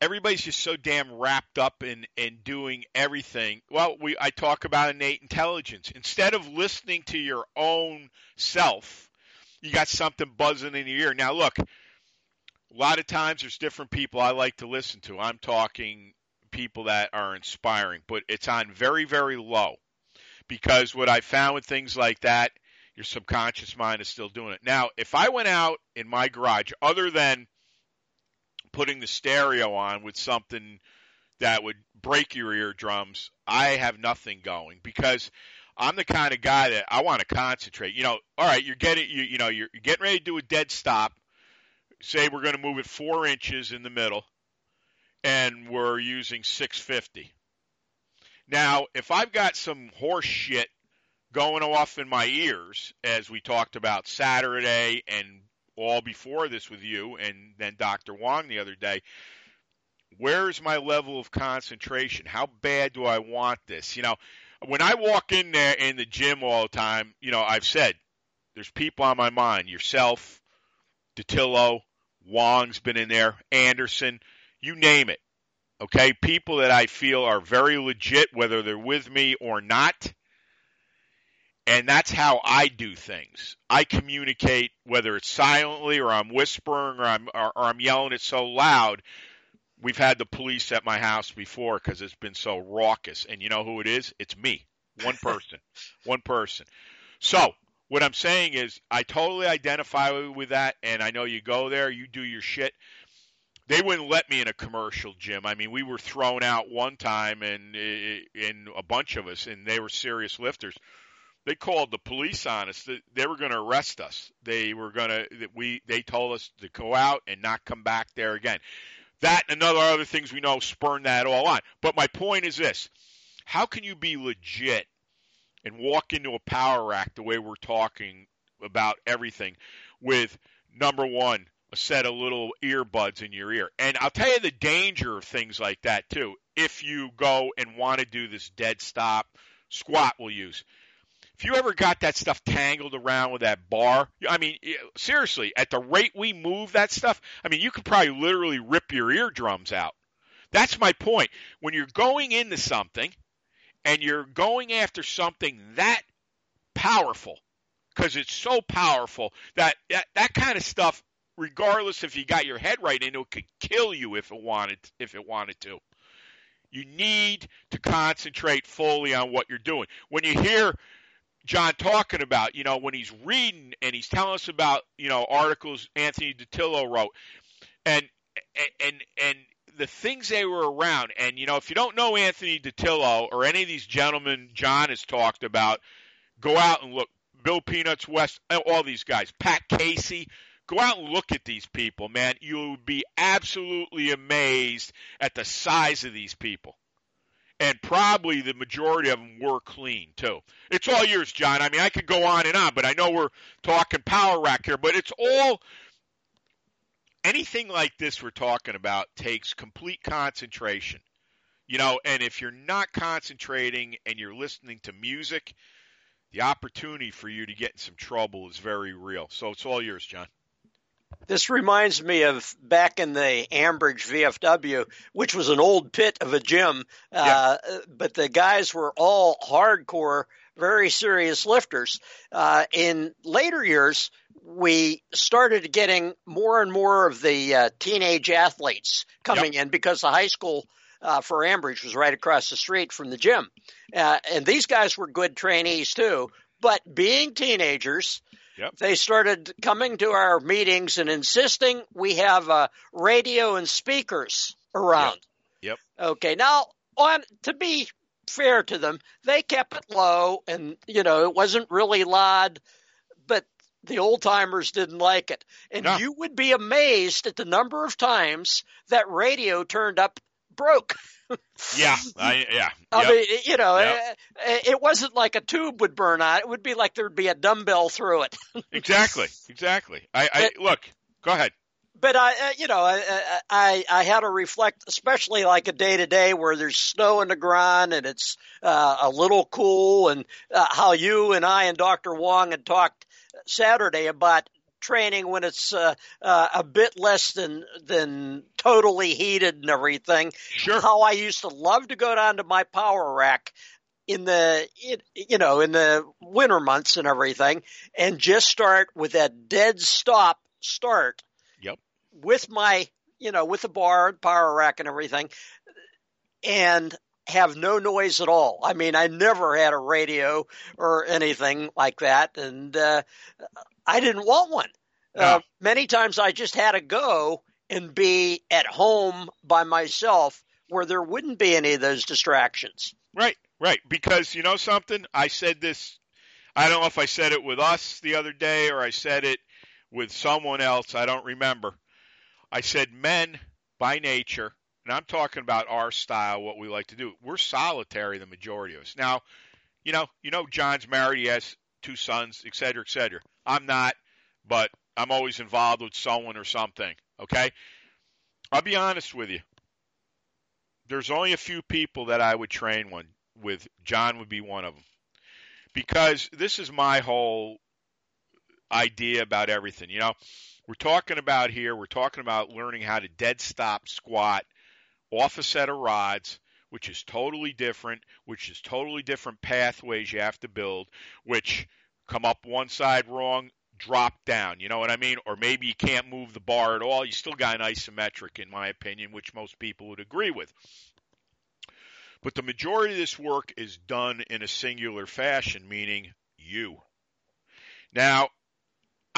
Everybody's just so damn wrapped up in in doing everything. Well, we I talk about innate intelligence. Instead of listening to your own self, you got something buzzing in your ear. Now, look, a lot of times there's different people I like to listen to. I'm talking people that are inspiring, but it's on very very low. Because what I found with things like that, your subconscious mind is still doing it. Now, if I went out in my garage, other than putting the stereo on with something that would break your eardrums, I have nothing going because I'm the kind of guy that I want to concentrate. You know, all right, you're getting you you know you're, getting ready to do a dead stop. Say we're going to move it four inches in the middle, and we're using 650. Now, if I've got some horse shit going off in my ears, as we talked about Saturday and all before this with you, and then Dr. Wong the other day. Where's my level of concentration? How bad do I want this? You know, when I walk in there in the gym all the time, you know, I've said there's people on my mind. Yourself, Ditillo, Wong's been in there, Anderson, you name it. Okay, people that I feel are very legit, whether they're with me or not. And that's how I do things. I communicate whether it's silently or I'm whispering or I'm or, or I'm yelling it so loud. We've had the police at my house before because it's been so raucous. And you know who it is? It's me. One person. One person. So what I'm saying is I totally identify with that and I know you go there, you do your shit. They wouldn't let me in a commercial gym. I mean, we were thrown out one time and in a bunch of us and they were serious lifters they called the police on us. They were going to arrest us. They were going to we they told us to go out and not come back there again. That and other other things we know spurn that all on. But my point is this: how can you be legit and walk into a power rack the way we're talking about everything with number one a set of little earbuds in your ear. And I'll tell you the danger of things like that too. If you go and want to do this dead stop squat, we'll use. If you ever got that stuff tangled around with that bar, I mean, seriously, at the rate we move that stuff, I mean, you could probably literally rip your eardrums out. That's my point. When you're going into something and you're going after something that powerful, because it's so powerful that, that that kind of stuff regardless if you got your head right into it, could kill you if it wanted if it wanted to. You need to concentrate fully on what you're doing. When you hear John talking about, you know, when he's reading and he's telling us about, you know, articles Anthony Ditillo wrote, and and and the things they were around, and you know, if you don't know Anthony Ditillo or any of these gentlemen John has talked about, go out and look. Bill Peanuts West, all these guys, Pat Casey, Go out and look at these people, man. You'll be absolutely amazed at the size of these people. And probably the majority of them were clean, too. It's all yours, John. I mean, I could go on and on, but I know we're talking power rack here, but it's all anything like this we're talking about takes complete concentration. You know, and if you're not concentrating and you're listening to music, the opportunity for you to get in some trouble is very real. So it's all yours, John. This reminds me of back in the Ambridge VFW, which was an old pit of a gym, yeah. uh, but the guys were all hardcore, very serious lifters. Uh, in later years, we started getting more and more of the uh, teenage athletes coming yep. in because the high school uh, for Ambridge was right across the street from the gym. Uh, and these guys were good trainees too. But being teenagers, Yep. They started coming to our meetings and insisting we have uh, radio and speakers around. Yep. yep. Okay. Now, on to be fair to them, they kept it low, and you know it wasn't really loud, but the old timers didn't like it. And no. you would be amazed at the number of times that radio turned up broke. yeah, I, yeah. I yep. mean, you know, yep. it, eh, it, wasn't like a tube would burn out. It would be like there'd be a dumbbell through it. exactly, exactly. I, I look. Go ahead. But I, uh, you know, I, I, I had to reflect, especially like a day to day where there's snow in the ground and it's uh, a little cool, and uh, how you and I and Dr. Wong had talked Saturday about training when it's uh, uh, a bit less than than totally heated and everything. Sure. How I used to love to go down to my power rack in the you know in the winter months and everything, and just start with that dead stop start. Yep. With my you know with the bar, power rack, and everything, and have no noise at all. I mean, I never had a radio or anything like that, and uh, I didn't want one. No. Uh, many times I just had to go and be at home by myself where there wouldn't be any of those distractions. Right, right. Because you know something? I said this, I don't know if I said it with us the other day or I said it with someone else. I don't remember. I said men by nature, and I'm talking about our style, what we like to do. We're solitary, the majority of us. Now, you know, you know, John's married. He has two sons, et cetera, et cetera. I'm not, but I'm always involved with someone or something. Okay? I'll be honest with you. There's only a few people that I would train one with. John would be one of them. Because this is my whole idea about everything. You know, we're talking about here, we're talking about learning how to dead stop squat off a set of rods, which is totally different, which is totally different pathways you have to build, which come up one side wrong, drop down. You know what I mean? Or maybe you can't move the bar at all. You still got an isometric, in my opinion, which most people would agree with. But the majority of this work is done in a singular fashion, meaning you. Now,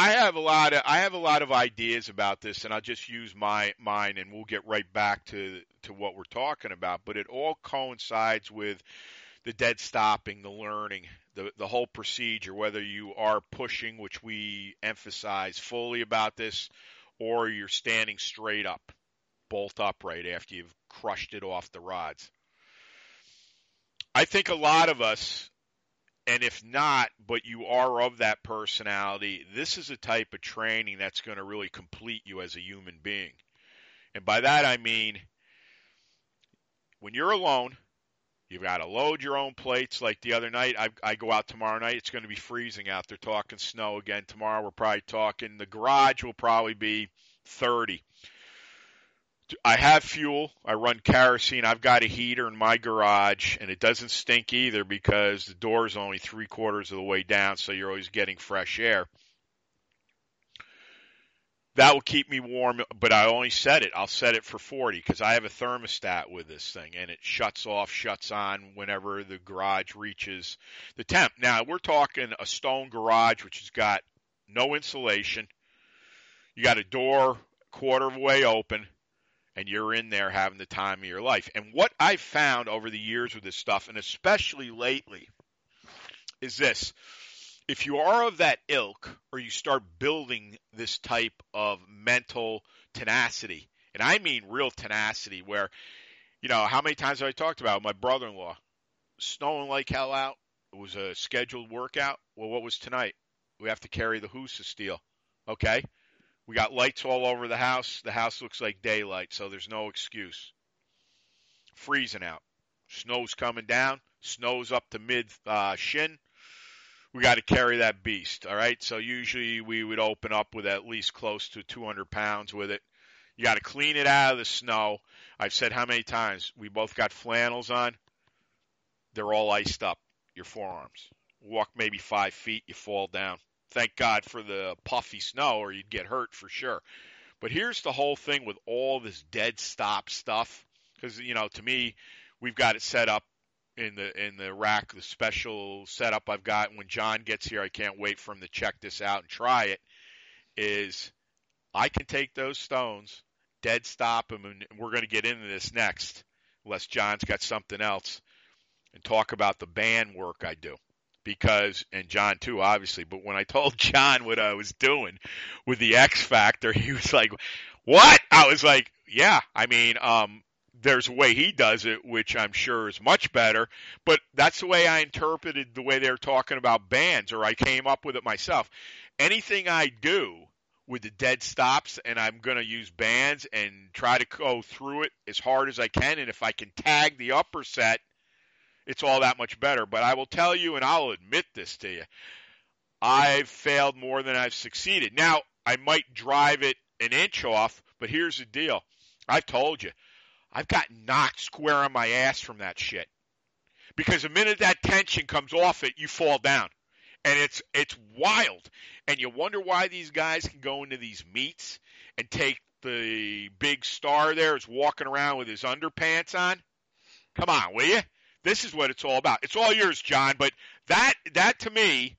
I have a lot of I have a lot of ideas about this, and I'll just use my mine, and we'll get right back to to what we're talking about. But it all coincides with the dead stopping, the learning, the the whole procedure, whether you are pushing, which we emphasize fully about this, or you're standing straight up, bolt upright after you've crushed it off the rods. I think a lot of us, and if not, but you are of that personality, this is a type of training that's going to really complete you as a human being. And by that I mean when you're alone, you've got to load your own plates. Like the other night, I, I go out tomorrow night. It's going to be freezing out. They're talking snow again tomorrow. We're probably talking the garage will probably be 30. I have fuel. I run kerosene. I've got a heater in my garage, and it doesn't stink either because the door is only three quarters of the way down, so you're always getting fresh air. That will keep me warm, but I only set it. I'll set it for 40 because I have a thermostat with this thing, and it shuts off, shuts on whenever the garage reaches the temp. Now we're talking a stone garage which has got no insulation. You got a door quarter of the way open and you're in there having the time of your life. And what I've found over the years with this stuff, and especially lately, is this. If you are of that ilk, or you start building this type of mental tenacity, and I mean real tenacity, where, you know, how many times have I talked about my brother in law? Snowing like hell out. It was a scheduled workout. Well, what was tonight? We have to carry the Husa steel. Okay? We got lights all over the house. The house looks like daylight, so there's no excuse. Freezing out. Snow's coming down. Snow's up to mid uh, shin. We got to carry that beast. All right. So usually we would open up with at least close to 200 pounds with it. You got to clean it out of the snow. I've said how many times we both got flannels on. They're all iced up. Your forearms. Walk maybe five feet, you fall down. Thank God for the puffy snow, or you'd get hurt for sure. But here's the whole thing with all this dead stop stuff, because you know, to me, we've got it set up in the in the rack, the special setup I've got. When John gets here, I can't wait for him to check this out and try it. Is I can take those stones, dead stop them, and we're going to get into this next, unless John's got something else, and talk about the band work I do because and John too obviously but when I told John what I was doing with the X Factor he was like what? I was like yeah I mean um there's a way he does it which I'm sure is much better but that's the way I interpreted the way they're talking about bands or I came up with it myself. Anything I do with the dead stops and I'm going to use bands and try to go through it as hard as I can and if I can tag the upper set it's all that much better. But I will tell you, and I'll admit this to you, I've failed more than I've succeeded. Now, I might drive it an inch off, but here's the deal. I've told you, I've got knocked square on my ass from that shit. Because the minute that tension comes off it, you fall down. And it's it's wild. And you wonder why these guys can go into these meets and take the big star there is walking around with his underpants on. Come on, will you? This is what it's all about. It's all yours, John. But that that to me,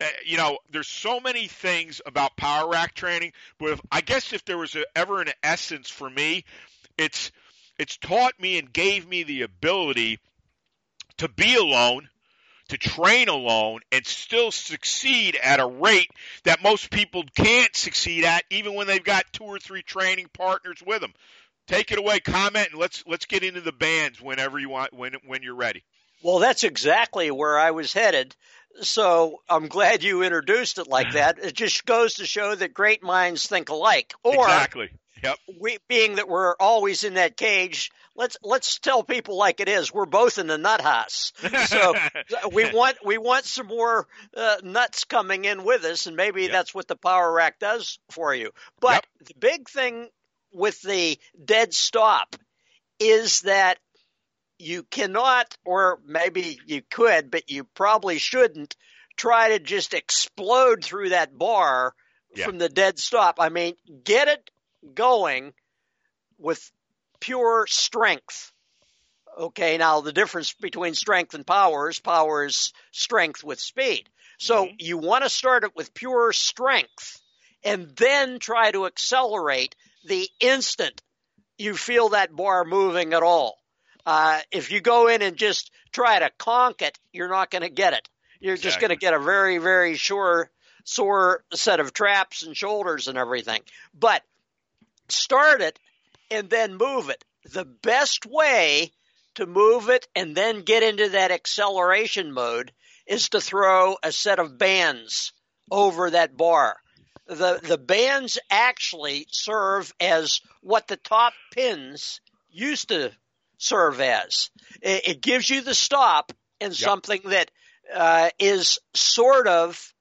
uh, you know, there's so many things about power rack training. But if, I guess if there was a, ever an essence for me, it's it's taught me and gave me the ability to be alone, to train alone, and still succeed at a rate that most people can't succeed at, even when they've got two or three training partners with them. Take it away, comment, and let's let's get into the bands whenever you want when when you're ready. Well, that's exactly where I was headed. So I'm glad you introduced it like that. It just goes to show that great minds think alike. Or exactly. Yep. We, being that we're always in that cage, let's let's tell people like it is. We're both in the nut house, so we want we want some more uh, nuts coming in with us, and maybe yep. that's what the power rack does for you. But yep. the big thing with the dead stop is that you cannot, or maybe you could, but you probably shouldn't try to just explode through that bar yeah. from the dead stop. I mean, get it going with pure strength. Okay, now the difference between strength and power is power is strength with speed. So mm-hmm. you want to start it with pure strength and then try to accelerate the instant you feel that bar moving at all. Uh, if you go in and just try to conk it, you're not going to get it. You're just going to get a very, very sure, sore set of traps and shoulders and everything. But start it and then move it. The best way to move it and then get into that acceleration mode is to throw a set of bands over that bar. The the bands actually serve as what the top pins used to serve as. It, it gives you the stop and something that uh, is sort of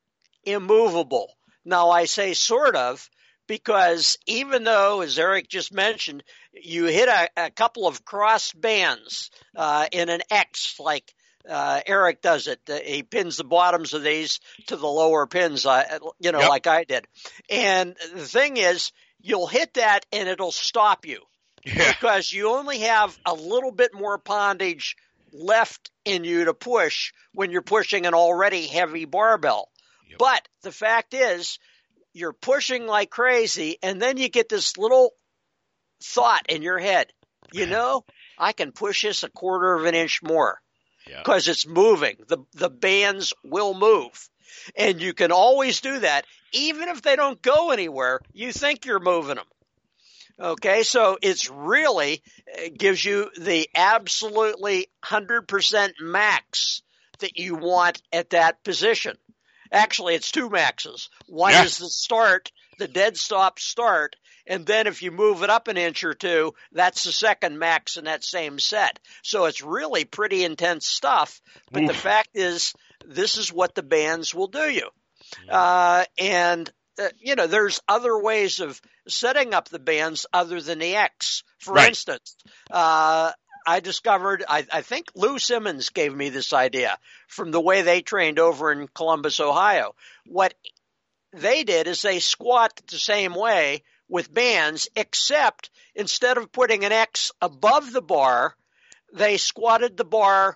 immovable. Now I say sort of because even though, as Eric just mentioned, you hit a, a couple of cross bands uh, in an X, like uh, Eric does it. Uh, He pins the bottoms of these to the lower pins, uh, you know, Yep. like I did. And the thing is, you'll hit that and it'll stop you Yeah. because you only have a little bit more poundage left in you to push when you're pushing an already heavy barbell. Yep. But the fact is, you're pushing like crazy, and then you get this little thought in your head, you know, I can push this a quarter of an inch more Yeah. because it's moving. The the bands will move. And you can always do that even if they don't go anywhere. You think you're moving them. Okay, so it's really it gives you the absolutely 100% max that you want at that position. Actually, it's two maxes. One Yeah. is the start, the dead stop start, and then if you move it up an inch or two, that's the second max in that same set. So it's really pretty intense stuff. But the fact is, this is what the bands will do you. Uh, and uh, you know, there's other ways of setting up the bands other than the X. For Right. instance, uh, I discovered, I, I think Lou Simmons gave me this idea from the way they trained over in Columbus, Ohio. What they did is they squat the same way with bands, except instead of putting an X above the bar, they squatted the bar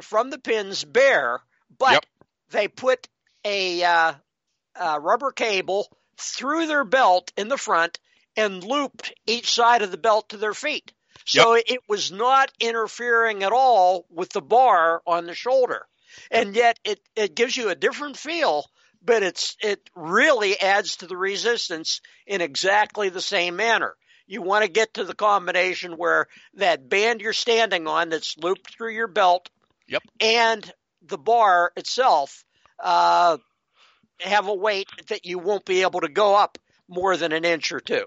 from the pins bare, but Yep. they put a, uh, uh, rubber cable through their belt in the front and looped each side of the belt to their feet. So it was not interfering at all with the bar on the shoulder. And yet it, it gives you a different feel, but it's it really adds to the resistance in exactly the same manner. You want to get to the combination where that band you're standing on that's looped through your belt Yep. and the bar itself uh, have a weight that you won't be able to go up more than an inch or two.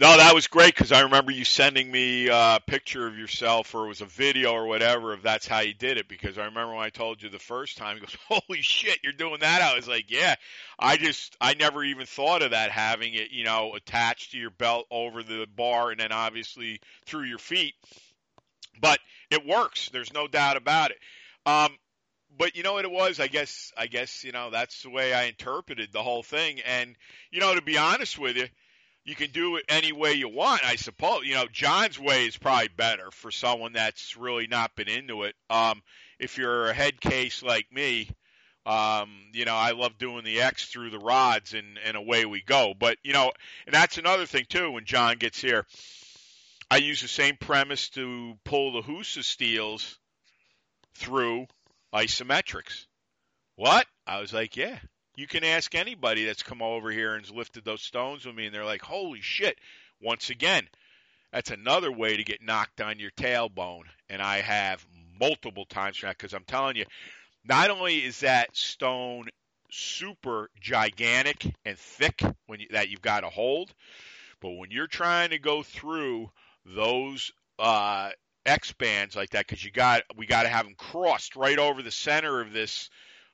No, that was great because I remember you sending me a picture of yourself, or it was a video or whatever, of that's how you did it. Because I remember when I told you the first time, he goes, "Holy shit, you're doing that!" I was like, "Yeah." I just, I never even thought of that, having it, you know, attached to your belt over the bar, and then obviously through your feet. But it works. There's no doubt about it. Um, but you know what it was? I guess, I guess, you know, that's the way I interpreted the whole thing. And you know, to be honest with you you can do it any way you want, I suppose. You know, John's way is probably better for someone that's really not been into it. Um, if you're a head case like me, um, you know, I love doing the X through the rods and, and away we go. But, you know, and that's another thing too when John gets here. I use the same premise to pull the Husa steels through isometrics. What? I was like, yeah, you can ask anybody that's come over here and lifted those stones with me, and they're like, "Holy shit!" Once again, that's another way to get knocked on your tailbone, and I have multiple times because I'm telling you, not only is that stone super gigantic and thick when you, that you've got to hold, but when you're trying to go through those uh, X bands like that, because you got we got to have them crossed right over the center of this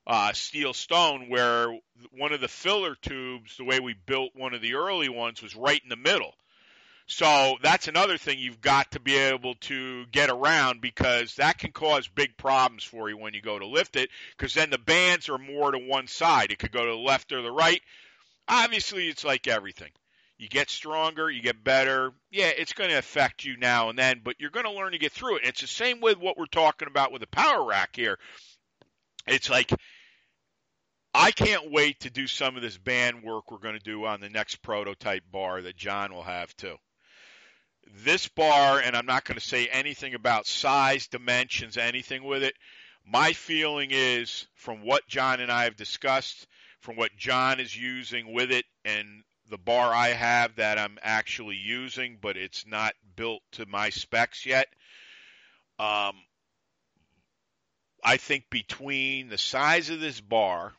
uh, steel stone where one of the filler tubes, the way we built one of the early ones, was right in the middle. So that's another thing you've got to be able to get around because that can cause big problems for you when you go to lift it because then the bands are more to one side. It could go to the left or the right. Obviously, it's like everything. You get stronger, you get better. Yeah, it's going to affect you now and then, but you're going to learn to get through it. It's the same with what we're talking about with the power rack here. It's like I can't wait to do some of this band work we're going to do on the next prototype bar that John will have too. this bar, and I'm not going to say anything about size, dimensions, anything with it. My feeling is from what John and I have discussed, from what John is using with it, and the bar I have that I'm actually using, but it's not built to my specs yet. Um, I think between the size of this bar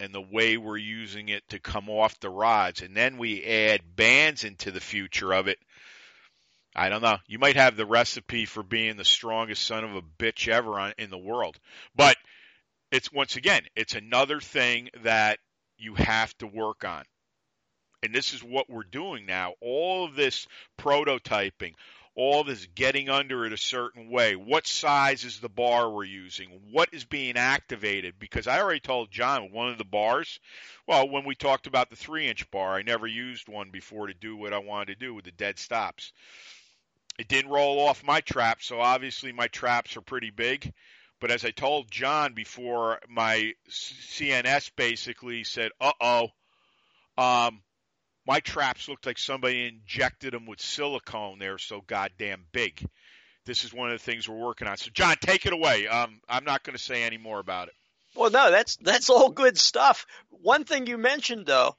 and the way we're using it to come off the rods, and then we add bands into the future of it. I don't know. You might have the recipe for being the strongest son of a bitch ever on, in the world. But it's once again, it's another thing that you have to work on. And this is what we're doing now. All of this prototyping, all this getting under it a certain way. What size is the bar we're using? What is being activated? Because I already told John one of the bars, well, when we talked about the three inch bar, I never used one before to do what I wanted to do with the dead stops. It didn't roll off my traps, so obviously my traps are pretty big. But as I told John before, my CNS basically said, uh oh, um, my traps looked like somebody injected them with silicone. They're so goddamn big. This is one of the things we're working on. So, John, take it away. Um, I'm not going to say any more about it. Well, no, that's that's all good stuff. One thing you mentioned though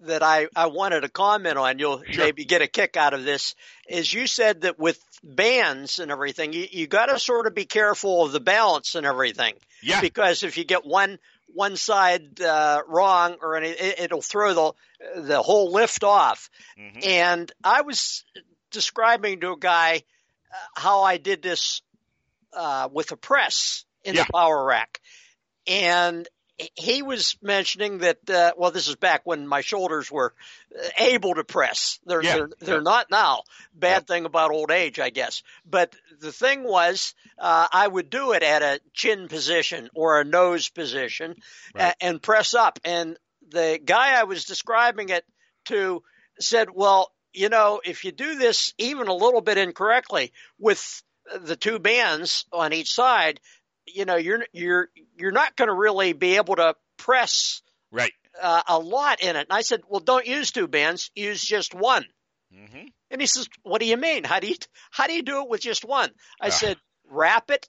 that I, I wanted to comment on, you'll Sure. maybe get a kick out of this, is you said that with bands and everything, you, you got to sort of be careful of the balance and everything. Yeah. Because if you get one one side uh, wrong or any, it, it'll throw the the whole lift off. Mhm. And I was describing to a guy uh, how I did this uh, with a press in Yeah. the power rack, and he was mentioning that. Uh, well, this is back when my shoulders were uh, able to press. They're Yeah. they're, they're Yeah. not now. Bad Yeah. thing about old age, I guess. But the thing was, uh, I would do it at a chin position or a nose position Right. a- and press up. And the guy I was describing it to said, well, you know, if you do this even a little bit incorrectly with the two bands on each side, you know, you're you're you're not going to really be able to press Right. uh, a lot in it. And I said, well, don't use two bands, use just one. hmm And he says, "What do you mean? How do you how do you do it with just one?" I Ah. said, "Wrap it."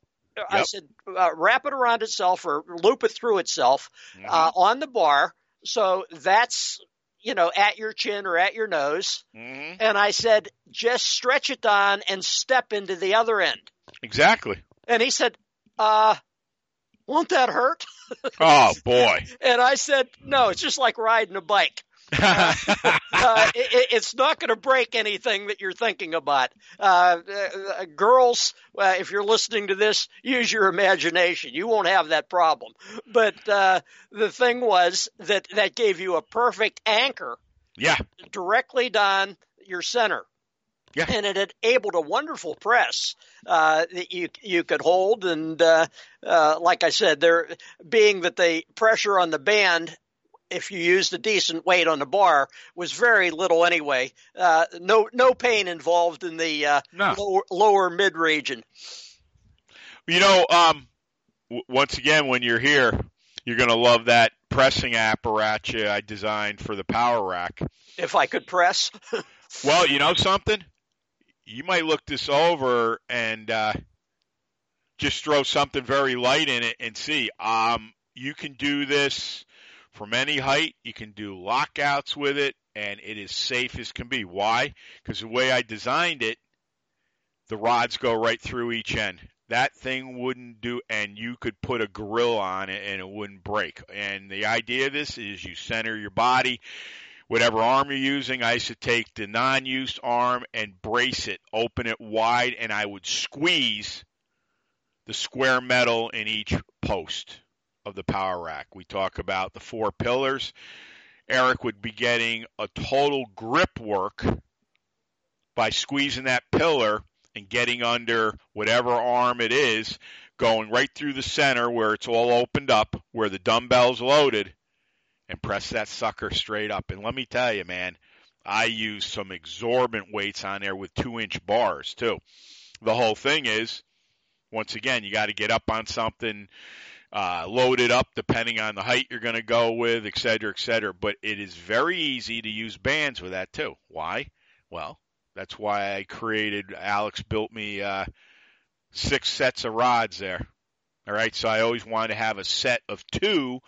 I said, uh, "Wrap it around itself or loop it through itself Mm-hmm. uh, on the bar, so that's you know at your chin or at your nose." hmm And I said, "Just stretch it on and step into the other end." Exactly. And he said, "Uh, won't that hurt?" Oh boy. And I said, "No, it's just like riding a bike." uh, it, it- it's not going to break anything that you're thinking about. Uh, uh, girls, uh, if you're listening to this, use your imagination. You won't have that problem. But uh, the thing was that that gave you a perfect anchor yeah. directly down your center. Yeah. And it enabled a wonderful press uh, that you you could hold, and uh, uh, like I said, there being that the pressure on the band, if you used a decent weight on the bar, was very little anyway. Uh, no no pain involved in the uh, No. lower, lower mid region. You know, um, w- once again, when you're here, you're going to love that pressing apparatus I designed for the power rack. If I could press, Well, you know something? You might look this over and uh, just throw something very light in it and see. Um, you can do this from any height. You can do lockouts with it, and it is safe as can be. Why? Because the way I designed it, the rods go right through each end. That thing wouldn't do, and you could put a grill on it and it wouldn't break. And the idea of this is you center your body, whatever arm you're using, I used to take the non-used arm and brace it, open it wide, and I would squeeze the square metal in each post of the power rack. We talk about the four pillars. Eric would be getting a total grip work by squeezing that pillar and getting under whatever arm it is, going right through the center where it's all opened up, where the dumbbell's loaded, and press that sucker straight up. And let me tell you, man, I use some exorbitant weights on there with two inch bars too. The whole thing is, once again, you got to get up on something, uh, load it up depending on the height you're going to go with, et cetera, et cetera. But it is very easy to use bands with that too. Why? Well, That's why I created. Alex built me uh, six sets of rods there. All right, so I always wanted to have a set of two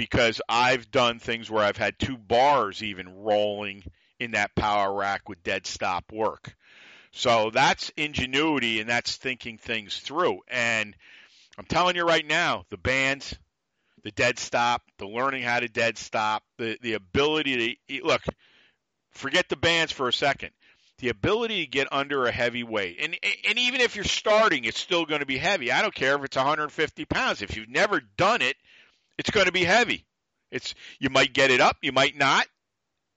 because I've done things where I've had two bars even rolling in that power rack with dead stop work. So that's ingenuity and that's thinking things through. And I'm telling you right now, the bands, the dead stop, the learning how to dead stop, the the ability to look, forget the bands for a second. The ability to get under a heavy weight, and and even if you're starting, it's still going to be heavy. I don't care if it's 150 pounds. If you've never done it, it's going to be heavy. It's you might get it up, you might not.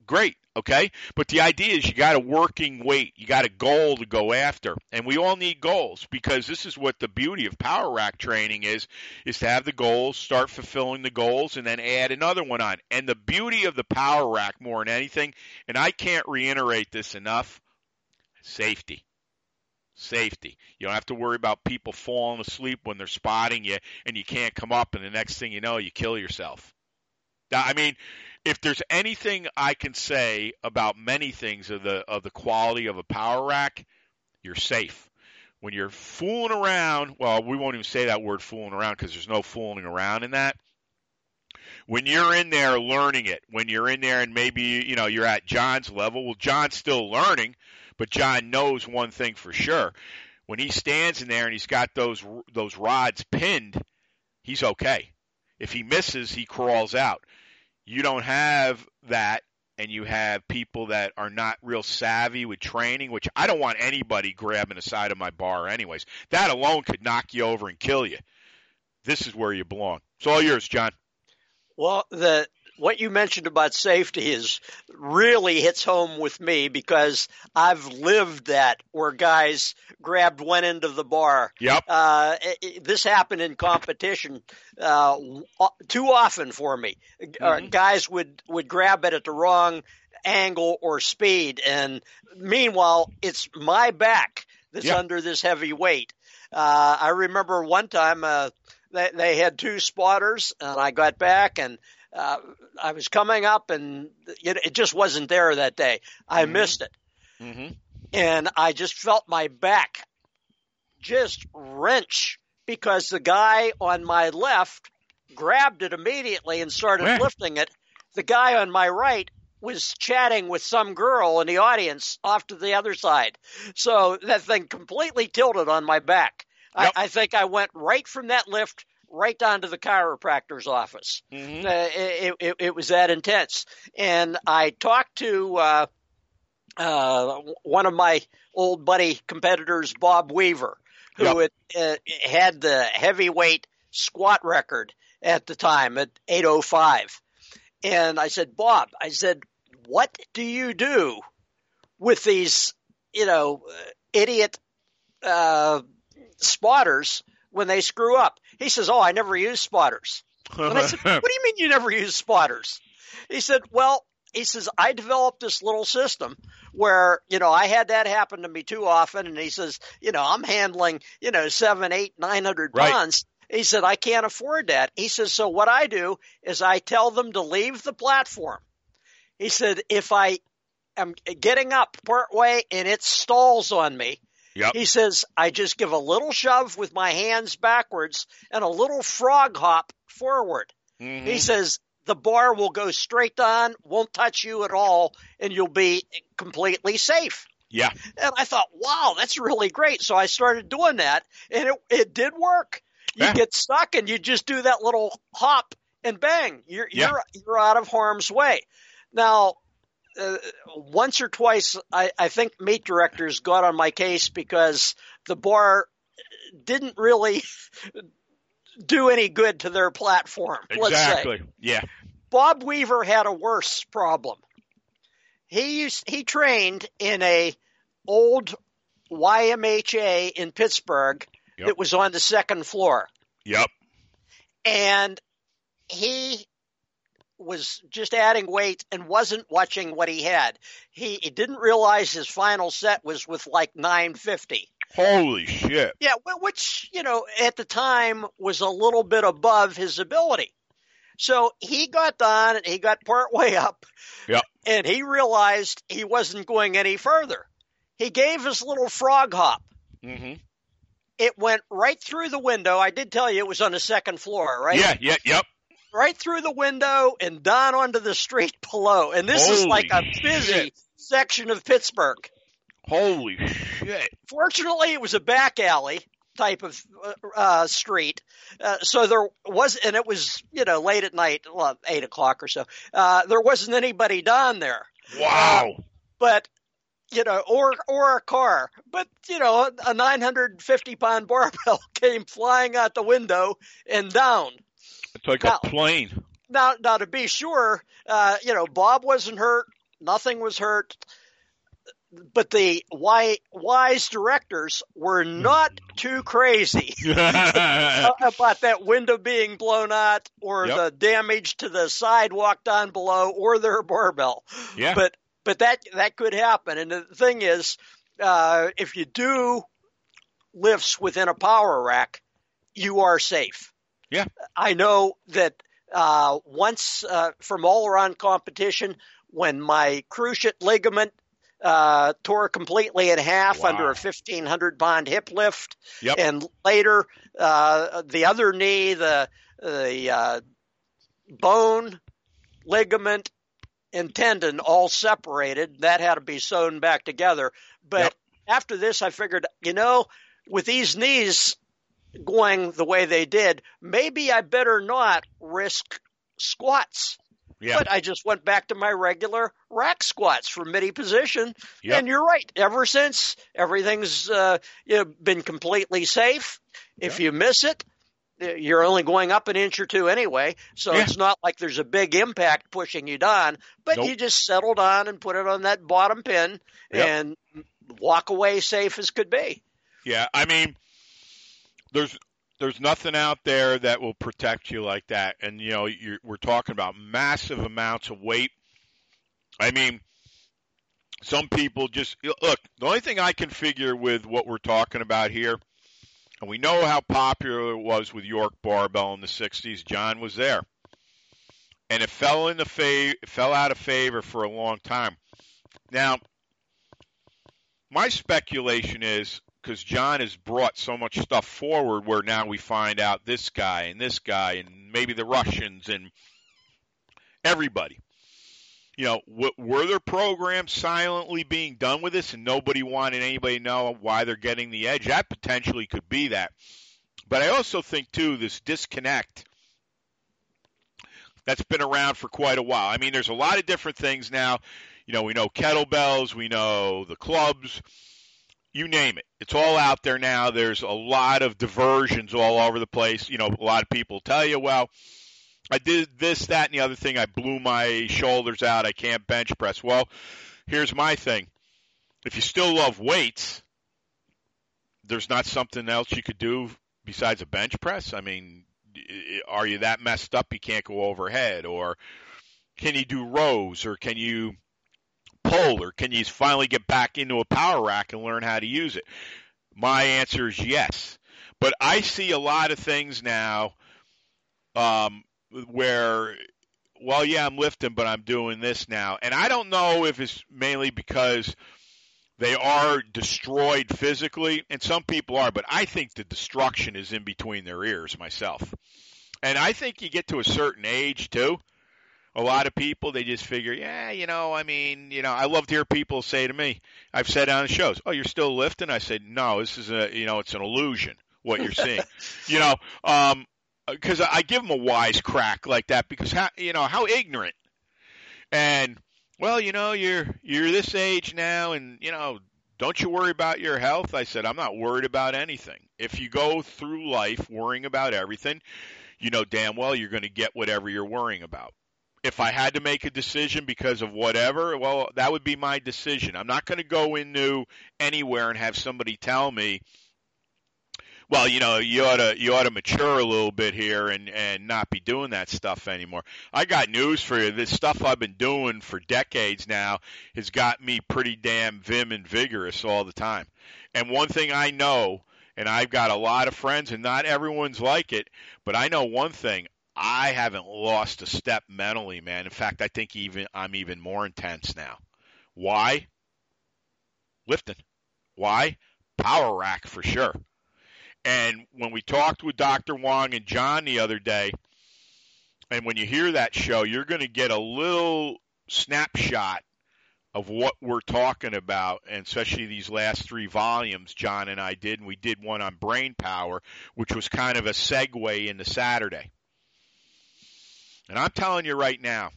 Great, okay? But the idea is you got a working weight, you got a goal to go after, and we all need goals because this is what the beauty of power rack training is: is to have the goals, start fulfilling the goals, and then add another one on. And the beauty of the power rack more than anything, and I can't reiterate this enough: safety safety. You don't have to worry about people falling asleep when they're spotting you and you can't come up and the next thing you know you kill yourself. I mean, if there's anything I can say about many things of the of the quality of a power rack, you're safe. When you're fooling around, well, we won't even say that word fooling around because there's no fooling around in that. When you're in there learning it, when you're in there and maybe you know you're at John's level, well, John's still learning, but John knows one thing for sure. When he stands in there and he's got those those rods pinned, he's okay. If he misses, he crawls out you don't have that and you have people that are not real savvy with training, which I don't want anybody grabbing the side of my bar anyways. That alone could knock you over and kill you. This is where you belong. It's all yours, John. Well, the what you mentioned about safety is really hits home with me because I've lived that where guys grabbed one end of the bar. Yep. Uh, it, it, this happened in competition uh, too often for me. Uh, mm-hmm. Uh, guys would would grab it at the wrong angle or speed, and meanwhile, it's my back that's yep. under this heavy weight. Uh, I remember one time uh, they, they had two spotters, and I got back and uh, I was coming up and it, it, just wasn't there that day. I mm-hmm. missed it. Mm-hmm. And I just felt my back just wrench because the guy on my left grabbed it immediately and started Where? lifting it. The guy on my right was chatting with some girl in the audience off to the other side. So that thing completely tilted on my back. Yep. I, I think I went right from that lift right down to the chiropractor's office. Mm-hmm. Uh, it, it, it, was that intense. And I talked to uh, uh, one of my old buddy competitors, Bob Weaver, who yep. had, uh, had the heavyweight squat record at the time at 805. And I said, Bob, I said, what do you do with these, you know, idiot uh, spotters when they screw up. He says, "Oh, I never use spotters." And I said, "What do you mean you never use spotters?" He said, "Well." He says, I developed this little system where, you know, I had that happen to me too often. And he says, you know, I'm handling, you know, seven, eight, nine hundred pounds. Right. He said, I can't afford that. He says, so what I do is I tell them to leave the platform. He said, if I am getting up part way and it stalls on me, Yep. He says, I just give a little shove with my hands backwards and a little frog hop forward. Mm-hmm. He says, the bar will go straight on, won't touch you at all, and you'll be completely safe. Yeah. And I thought, wow, that's really great. So I started doing that, and it, it did work. You yeah. get stuck, and you just do that little hop, and bang, you're yeah. you're you're out of harm's way. Now, uh, once or twice, I, I think meet directors got on my case because the bar didn't really do any good to their platform. Exactly. Yeah. Bob Weaver had a worse problem. He used he trained in a old YMHA in Pittsburgh yep. that was on the second floor. Yep. And he was just adding weight and wasn't watching what he had. He, he didn't realize his final set was with like 950. Holy shit. Yeah, which, you know, at the time was a little bit above his ability. So he got done and he got part way up. Yep. And he realized he wasn't going any further. he gave his little frog hop. hmm It went right through the window. I did tell you it was on the second floor, right? Yeah, yeah, yep. Right through the window and down onto the street below. And this is like a busy shit. section of Pittsburgh. Holy shit. Fortunately, it was a back alley type of uh, uh, street, uh, so there was, and it was you know late at night, well, eight o'clock or so. Uh, there wasn't anybody down there, Wow. but you know, or or a car, but you know, a 950 pound barbell came flying out the window and down. It's like Now- a plane. Now, now to be sure, uh, you know, Bob wasn't hurt, nothing was hurt, but the wise, wise directors were not too crazy about that window being blown out or Yep. the damage to the sidewalk down below or their barbell. Yeah. But but that that could happen. And the thing is, uh, if you do lifts within a power rack, you are safe. Yeah. I know that uh, once uh, from all around competition, when my cruciate ligament uh, tore completely in half Wow. under a 1500 pound hip lift, Yep. and later uh, the other knee, the the uh, bone, ligament, and tendon all separated. That had to be sewn back together. But Yep. after this, I figured, you know, with these knees going the way they did, maybe I better not risk squats. Yeah. But I just went back to my regular rack squats from midi position. Yep. And you're right. Ever since everything's uh, you know, been completely safe. If you miss it, you're only going up an inch or two anyway. So Yeah. it's not like there's a big impact pushing you down. But Nope. you just settle down and put it on that bottom pin Yep. and walk away safe as could be. Yeah, I mean, there's there's nothing out there that will protect you like that, and you know, we're talking about massive amounts of weight. I mean, some people just look. The only thing I can figure with what we're talking about here, and we know how popular it was with York barbell in the '60s. John was there, and it fell in the fa- it fell out of favor for a long time. Now, my speculation is because John has brought so much stuff forward where now we find out this guy and this guy and maybe the Russians and everybody. You know, w- were there programs silently being done with this and nobody wanted anybody to know why they're getting the edge? That potentially could be that. But I also think, too, this disconnect that's been around for quite a while. I mean, there's a lot of different things now. You know, we know kettlebells, we know the clubs, you name it. It's all out there now. There's a lot of diversions all over the place. You know, a lot of people tell you, well, I did this, that, and the other thing. I blew my shoulders out. I can't bench press. Well, here's my thing. If you still love weights, there's not something else you could do besides a bench press. I mean, are you that messed up you can't go overhead? Or can you do rows? Or can you pull? Or can you finally get back into a power rack and learn how to use it? My answer is yes. But I see a lot of things now um, where, well, yeah, I'm lifting, but I'm doing this now. And I don't know if it's mainly because they are destroyed physically, and some people are, but I think the destruction is in between their ears myself. And I think you get to a certain age, too. A lot of people, they just figure, yeah, you know, I mean, you know, I love to hear people say to me, I've said on shows, oh, you're still lifting? I said, no, this is a, you know, it's an illusion, what you're seeing. you know, um, because I give them a wise crack like that because how you know how ignorant. And well you know you're you're this age now and you know don't you worry about your health? I said I'm not worried about anything. If you go through life worrying about everything you know damn well you're going to get whatever you're worrying about if I had to make a decision because of whatever well that would be my decision I'm not going to go into anywhere and have somebody tell me well, you know, you ought to you ought to mature a little bit here and and not be doing that stuff anymore. I got news for you. This stuff I've been doing for decades now has got me pretty damn vim and vigorous all the time. And one thing I know, and I've got a lot of friends, and not everyone's like it, but I know one thing. I haven't lost a step mentally, man. In fact, I think even I'm even more intense now. Why? Lifting. Why? Power rack for sure. And when we talked with Dr. Wong and John the other day, and when you hear that show, you're going to get a little snapshot of what we're talking about, and especially these last three volumes John and I did, and we did one on brain power, which was kind of a segue into Saturday. And I'm telling you right now,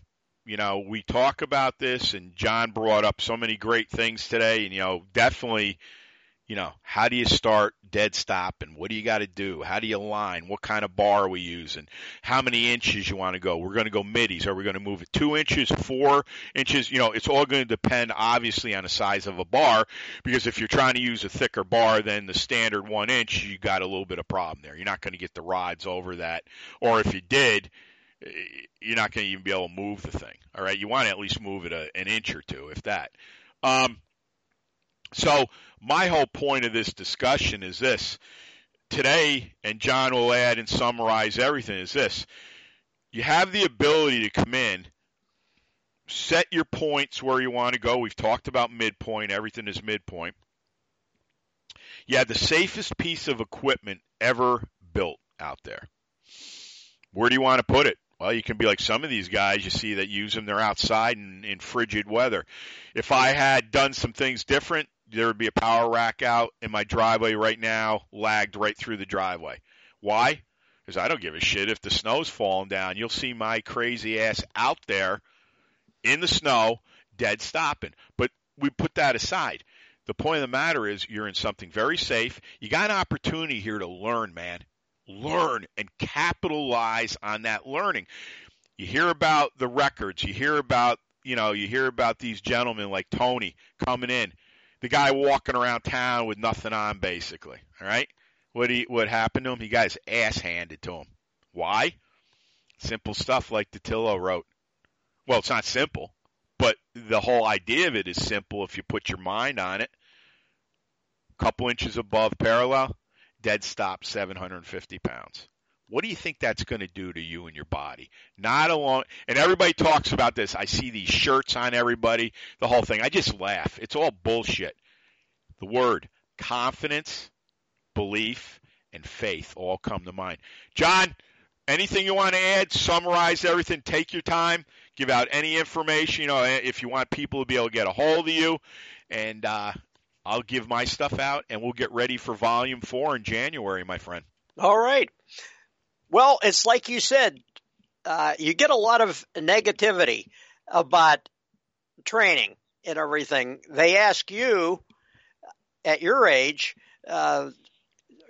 you know, we talk about this, and John brought up so many great things today, and you know, definitely you know, how do you start dead stop and what do you got to do? How do you line? What kind of bar are we using? How many inches you want to go? We're going to go middies. Are we going to move it two inches, four inches? You know, it's all going to depend obviously on the size of a bar because if you're trying to use a thicker bar than the standard one inch, you got a little bit of problem there. You're not going to get the rods over that. Or if you did, you're not going to even be able to move the thing. All right. You want to at least move it a, an inch or two, if that. Um, so my whole point of this discussion is this today, and John will add and summarize everything, is this. You have the ability to come in, set your points where you want to go. We've talked about midpoint, everything is midpoint. You have the safest piece of equipment ever built out there. Where do you want to put it? Well, you can be like some of these guys you see that use them. They're outside in, in frigid weather. If I had done some things different, there would be a power rack out in my driveway right now, lagged right through the driveway. Why? Because I don't give a shit if the snow's falling down. You'll see my crazy ass out there in the snow, dead stopping. But we put that aside. The point of the matter is you're in something very safe. You got an opportunity here to learn, man. Learn and capitalize on that learning. You hear about the records. You hear about, you know, you hear about these gentlemen like Tony coming in the guy walking around town with nothing on, basically. All right. What he what happened to him? He got his ass handed to him. Why? Simple stuff like Ditillo wrote. Well, it's not simple, but the whole idea of it is simple if you put your mind on it. A Couple inches above parallel, dead stop, 750 pounds. What do you think that's going to do to you and your body? Not alone, and everybody talks about this. I see these shirts on everybody, the whole thing. I just laugh. It's all bullshit. The word confidence, belief, and faith all come to mind. John, anything you want to add? Summarize everything. Take your time. Give out any information. You know, if you want people to be able to get a hold of you, and uh, I'll give my stuff out, and we'll get ready for Volume Four in January, my friend. All right. Well, it's like you said, uh, you get a lot of negativity about training and everything. They ask you at your age, uh,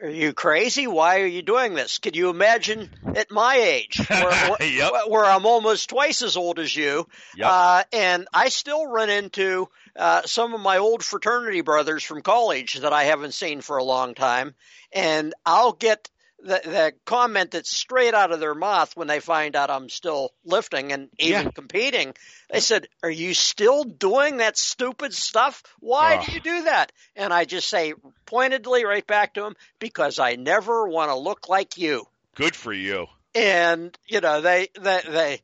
are you crazy? Why are you doing this? Could you imagine at my age, where, yep. where I'm almost twice as old as you, yep. uh, and I still run into uh, some of my old fraternity brothers from college that I haven't seen for a long time, and I'll get the, the comment that's straight out of their mouth when they find out I'm still lifting and even Yeah. competing. They said, "Are you still doing that stupid stuff? Why Ugh. do you do that?" And I just say pointedly right back to them, "Because I never want to look like you." Good for you. And you know they they they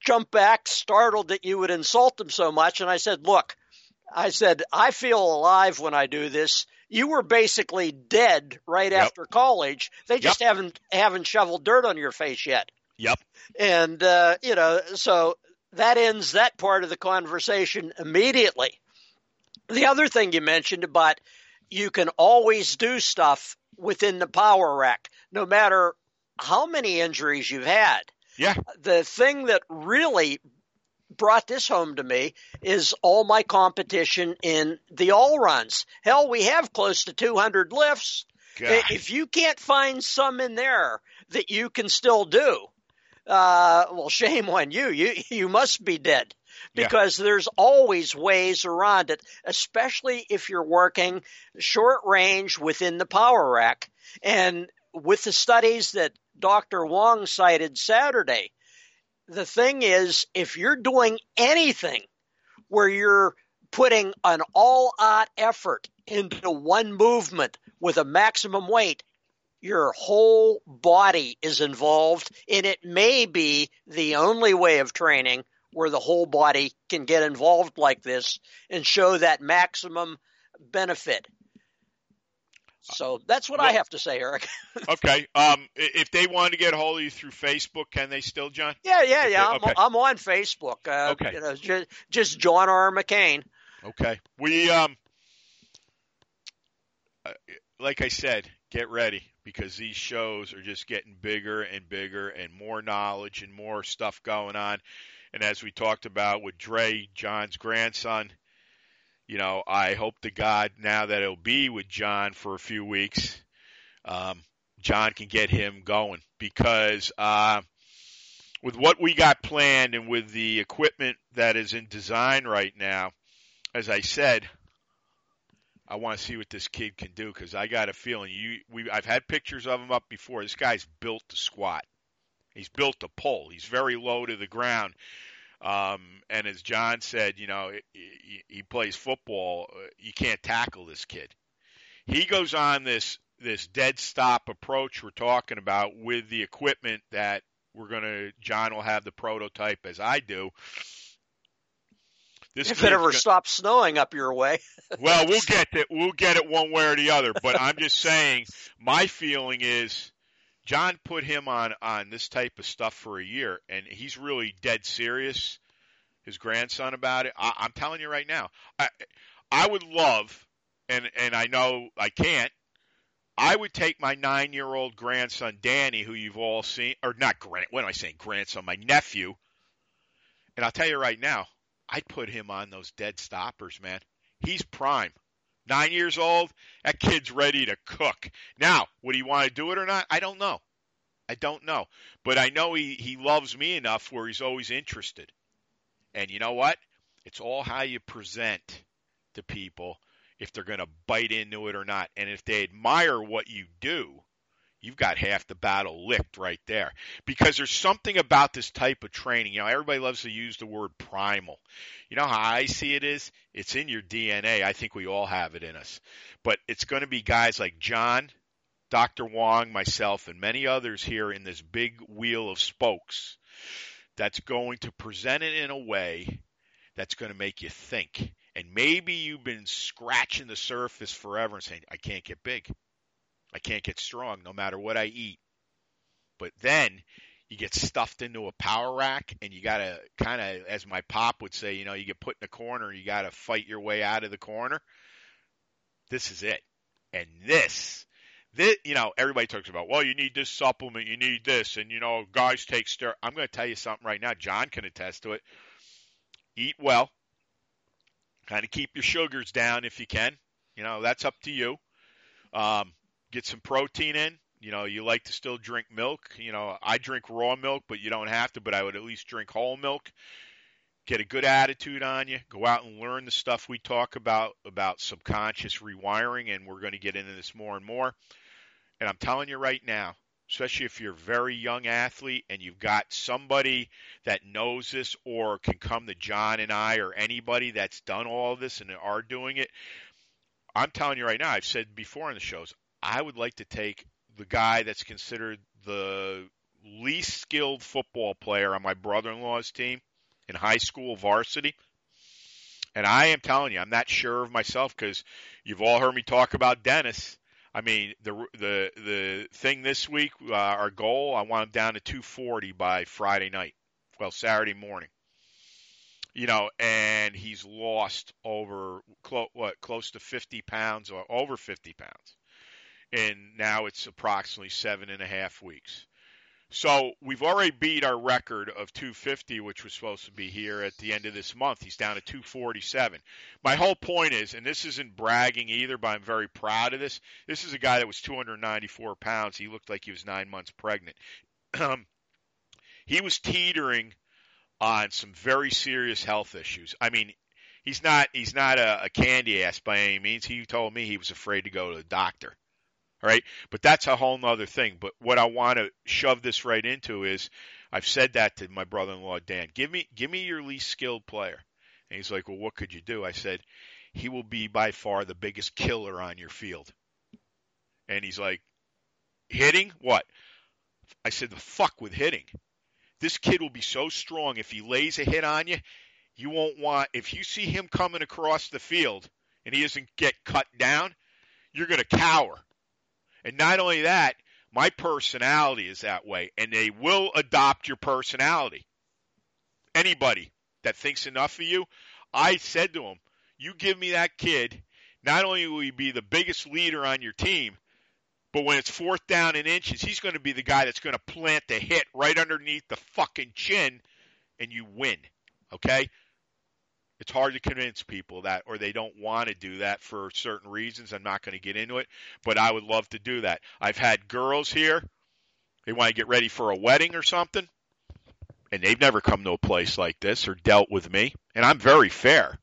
jump back startled that you would insult them so much. And i said look i said i feel alive when i do this. You were basically dead right Yep. after college. They just haven't haven't shoveled dirt on your face yet. Yep. and uh you know so that ends that part of the conversation immediately. The other thing you mentioned about you can always do stuff within the power rack no matter how many injuries you've had Yeah. the thing that really brought this home to me is all my competition in the all runs. Hell, we have close to 200 lifts. God. If you can't find some in there that you can still do, uh, well, shame on you. You you must be dead Yeah. because there's always ways around it, especially if you're working short range within the power rack. And with the studies that Dr. Wong cited Saturday, the thing is, if you're doing anything where you're putting an all out effort into one movement with a maximum weight, your whole body is involved, and it may be the only way of training where the whole body can get involved like this and show that maximum benefit. So that's what well, I have to say, Eric. okay. Um, if they want to get a hold of you through Facebook, can they still, John? Yeah, yeah, yeah. I'm, okay. I'm on Facebook. Uh, okay. You know, just, just John R. McKean. Okay. We um, uh, like I said, get ready because these shows are just getting bigger and bigger and more knowledge and more stuff going on. And as we talked about with Dre, John's grandson, you know, I hope to God now that it'll be with John for a few weeks, um, John can get him going because uh, with what we got planned and with the equipment that is in design right now, as I said, I want to see what this kid can do because I got a feeling you. We I've had pictures of him up before. This guy's built to squat. He's built to pull. He's very low to the ground. Um, and as John said, you know, he, he plays football. Uh, you can't tackle this kid. He goes on this this dead stop approach we're talking about with the equipment that we're gonna. John will have the prototype as I do. This if it ever gonna, stops snowing up your way. well, we'll get it. We'll get it one way or the other. But I'm just saying, my feeling is John put him on on this type of stuff for a year, and he's really dead serious. His grandson about it. I, I'm telling you right now, I I would love, and and I know I can't. I would take my nine year old grandson Danny, who you've all seen, or not grand. What am I saying? Grandson, my nephew. And I'll tell you right now, I'd put him on those dead stoppers, man. He's prime nine years old, that kid's ready to cook. Now, would he want to do it or not? I don't know. I don't know. But I know he, he loves me enough where he's always interested. And you know what? It's all how you present to people if they're going to bite into it or not. And if they admire what you do, you've got half the battle licked right there. Because there's something about this type of training. You know, everybody loves to use the word primal. You know how I see it is? It's in your DNA. I think we all have it in us. But it's going to be guys like John, Dr. Wong, myself, and many others here in this big wheel of spokes that's going to present it in a way that's going to make you think. And maybe you've been scratching the surface forever and saying, I can't get big. I can't get strong no matter what I eat. But then you get stuffed into a power rack and you got to kind of, as my pop would say, you know, you get put in a corner, you got to fight your way out of the corner. This is it. And this, this, you know, everybody talks about, well, you need this supplement, you need this, and, you know, guys take steroids. I'm going to tell you something right now. John can attest to it. Eat well. Kind of keep your sugars down if you can. You know, that's up to you. Um, get some protein in. You know, you like to still drink milk. You know, I drink raw milk, but you don't have to, but I would at least drink whole milk. Get a good attitude on you. Go out and learn the stuff we talk about, about subconscious rewiring, and we're going to get into this more and more. And I'm telling you right now, especially if you're a very young athlete and you've got somebody that knows this or can come to John and I or anybody that's done all this and are doing it. I'm telling you right now, I've said before in the shows, I would like to take the guy that's considered the least skilled football player on my brother in law's team in high school varsity. And I am telling you, I'm not sure of myself because you've all heard me talk about Dennis. I mean, the the the thing this week, uh, our goal, I want him down to 240 by Friday night. Well, Saturday morning. You know, and he's lost over clo- what close to 50 pounds or over 50 pounds and now it's approximately seven and a half weeks. So we've already beat our record of 250, which was supposed to be here at the end of this month. He's down to 247. My whole point is, and this isn't bragging either, but I'm very proud of this. This is a guy that was 294 pounds. He looked like he was nine months pregnant. he was teetering on some very serious health issues. I mean, he's not he's not a, a candy ass by any means. He told me he was afraid to go to the doctor. All right. But that's a whole nother thing. But what I want to shove this right into is I've said that to my brother in law, Dan. Give me, give me your least skilled player. And he's like, well, what could you do? I said, he will be by far the biggest killer on your field. And he's like, hitting? What? I said, the fuck with hitting. This kid will be so strong. If he lays a hit on you, you won't want, if you see him coming across the field and he doesn't get cut down, you're to cower. And not only that, my personality is that way, and they will adopt your personality. Anybody that thinks enough of you, I said to him, you give me that kid, not only will he be the biggest leader on your team, but when it's fourth down and inches, he's going to be the guy that's going to plant the hit right underneath the fucking chin, and you win. Okay? It's hard to convince people that, or they don't want to do that for certain reasons. I'm not going to get into it, but I would love to do that. I've had girls here, they want to get ready for a wedding or something, and they've never come to a place like this or dealt with me, and I'm very fair.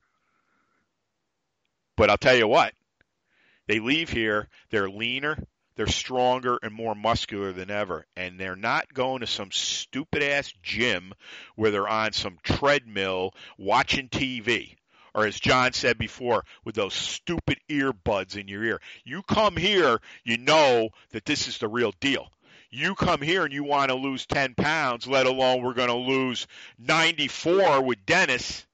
But I'll tell you what, they leave here, they're leaner, they're stronger and more muscular than ever. And they're not going to some stupid ass gym where they're on some treadmill watching TV. Or as John said before, with those stupid earbuds in your ear. You come here, you know that this is the real deal. You come here and you want to lose 10 pounds, let alone we're going to lose 94 with Dennis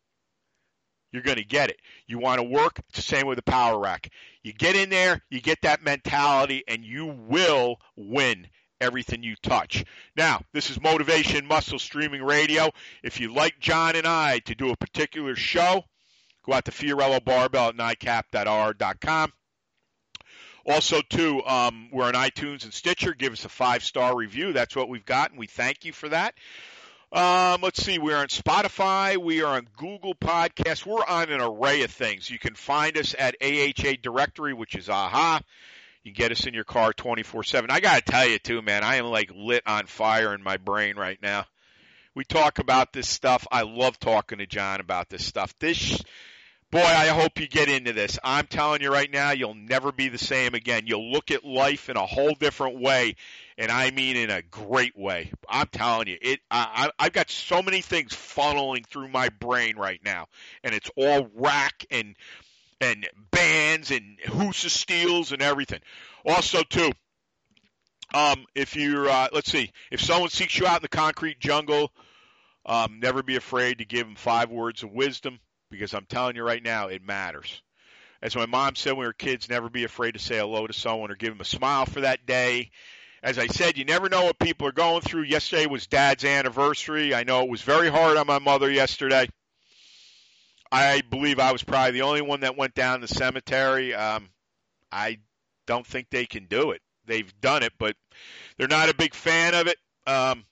you're going to get it. You want to work, it's the same with the power rack. You get in there, you get that mentality, and you will win everything you touch. Now, this is Motivation Muscle Streaming Radio. If you like John and I to do a particular show, go out to Fiorillo Barbell at NICAP.R.com. Also, too, um, we're on iTunes and Stitcher. Give us a five star review. That's what we've got, and we thank you for that. Um, let's see. We're on Spotify. We are on Google Podcasts. We're on an array of things. You can find us at AHA Directory, which is AHA. You get us in your car 24 7. I got to tell you, too, man, I am like lit on fire in my brain right now. We talk about this stuff. I love talking to John about this stuff. This, boy, I hope you get into this. I'm telling you right now, you'll never be the same again. You'll look at life in a whole different way and I mean in a great way. I'm telling you, it. I, I've got so many things funneling through my brain right now, and it's all rack and and bands and Husa steals and everything. Also, too, um, if you're, uh, let's see, if someone seeks you out in the concrete jungle, um, never be afraid to give them five words of wisdom because I'm telling you right now, it matters. As my mom said when we were kids, never be afraid to say hello to someone or give them a smile for that day as I said, you never know what people are going through. Yesterday was Dad's anniversary. I know it was very hard on my mother yesterday. I believe I was probably the only one that went down the cemetery. Um, I don't think they can do it. They've done it, but they're not a big fan of it. Um,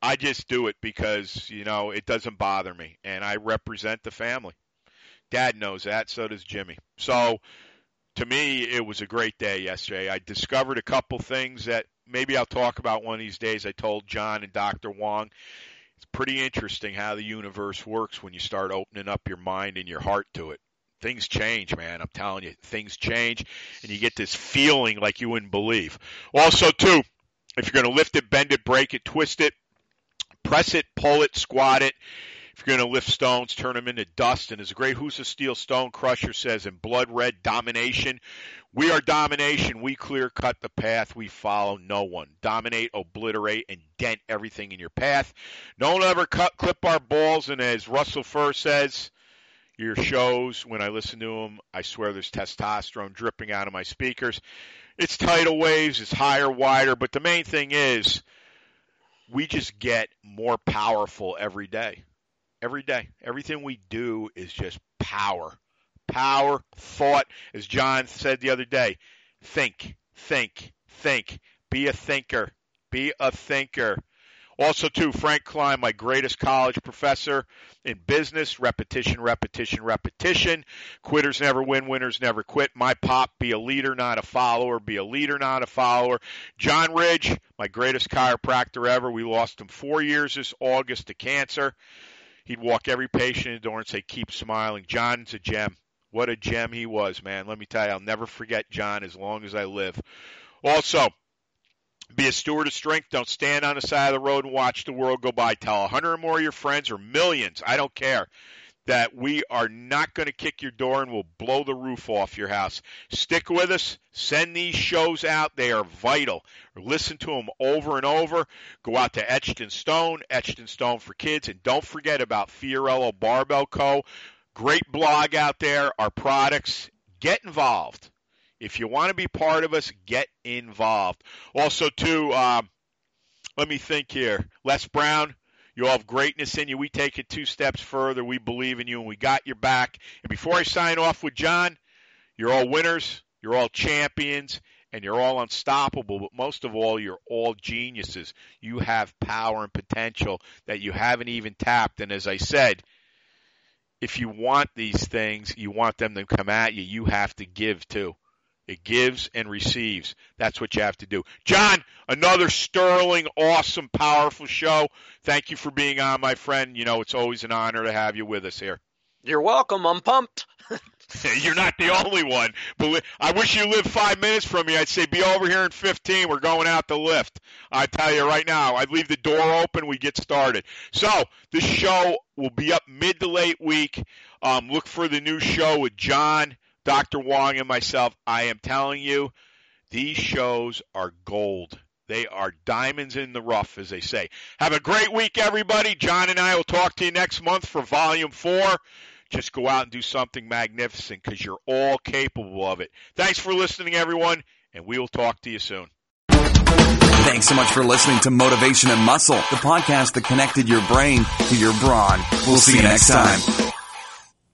I just do it because you know it doesn't bother me, and I represent the family. Dad knows that, so does Jimmy. So to me, it was a great day yesterday. I discovered a couple things that maybe I'll talk about one of these days. I told John and Dr. Wong. It's pretty interesting how the universe works when you start opening up your mind and your heart to it. Things change, man. I'm telling you, things change, and you get this feeling like you wouldn't believe. Also, too, if you're going to lift it, bend it, break it, twist it, press it, pull it, squat it, if you're going to lift stones, turn them into dust. And as a great Husa Steel Stone Crusher says in Blood Red Domination, we are domination. We clear cut the path. We follow no one. Dominate, obliterate, and dent everything in your path. One ever cut, clip our balls. And as Russell Furr says, your shows, when I listen to them, I swear there's testosterone dripping out of my speakers. It's tidal waves, it's higher, wider, but the main thing is we just get more powerful every day every day. Everything we do is just power. Power, thought, as John said the other day. Think, think, think. Be a thinker. Be a thinker. Also, too, Frank Klein, my greatest college professor in business. Repetition, repetition, repetition. Quitters never win, winners never quit. My pop, be a leader, not a follower. Be a leader, not a follower. John Ridge, my greatest chiropractor ever. We lost him four years this August to cancer. He'd walk every patient in the door and say, "Keep smiling." John's a gem. What a gem he was, man. Let me tell you, I'll never forget John as long as I live. Also, be a steward of strength. Don't stand on the side of the road and watch the world go by. Tell a hundred or more of your friends or millions, I don't care, that we are not going to kick your door and we'll blow the roof off your house. Stick with us. Send these shows out. They are vital. Listen to them over and over. Go out to Etched in Stone, Etched in Stone for Kids, and don't forget about Fiorillo Barbell Co. Great blog out there, our products. Get involved. If you want to be part of us, get involved. Also, too, um, let me think here. Les Brown, you all have greatness in you. We take it two steps further. We believe in you, and we got your back. And before I sign off with John, you're all winners. You're all champions and you're all unstoppable, but most of all, you're all geniuses. You have power and potential that you haven't even tapped. And as I said, if you want these things, you want them to come at you, you have to give too. It gives and receives. That's what you have to do. John, another sterling, awesome, powerful show. Thank you for being on, my friend. You know, it's always an honor to have you with us here. You're welcome. I'm pumped. You're not the only one. But I wish you lived five minutes from me. I'd say be over here in 15. We're going out the lift. I tell you right now, I'd leave the door open. We get started. So this show will be up mid to late week. Um, look for the new show with John, Dr. Wong, and myself. I am telling you, these shows are gold. They are diamonds in the rough, as they say. Have a great week, everybody. John and I will talk to you next month for Volume 4 just go out and do something magnificent because you're all capable of it. Thanks for listening, everyone, and we will talk to you soon. Thanks so much for listening to Motivation and Muscle, the podcast that connected your brain to your brawn. We'll see you next time.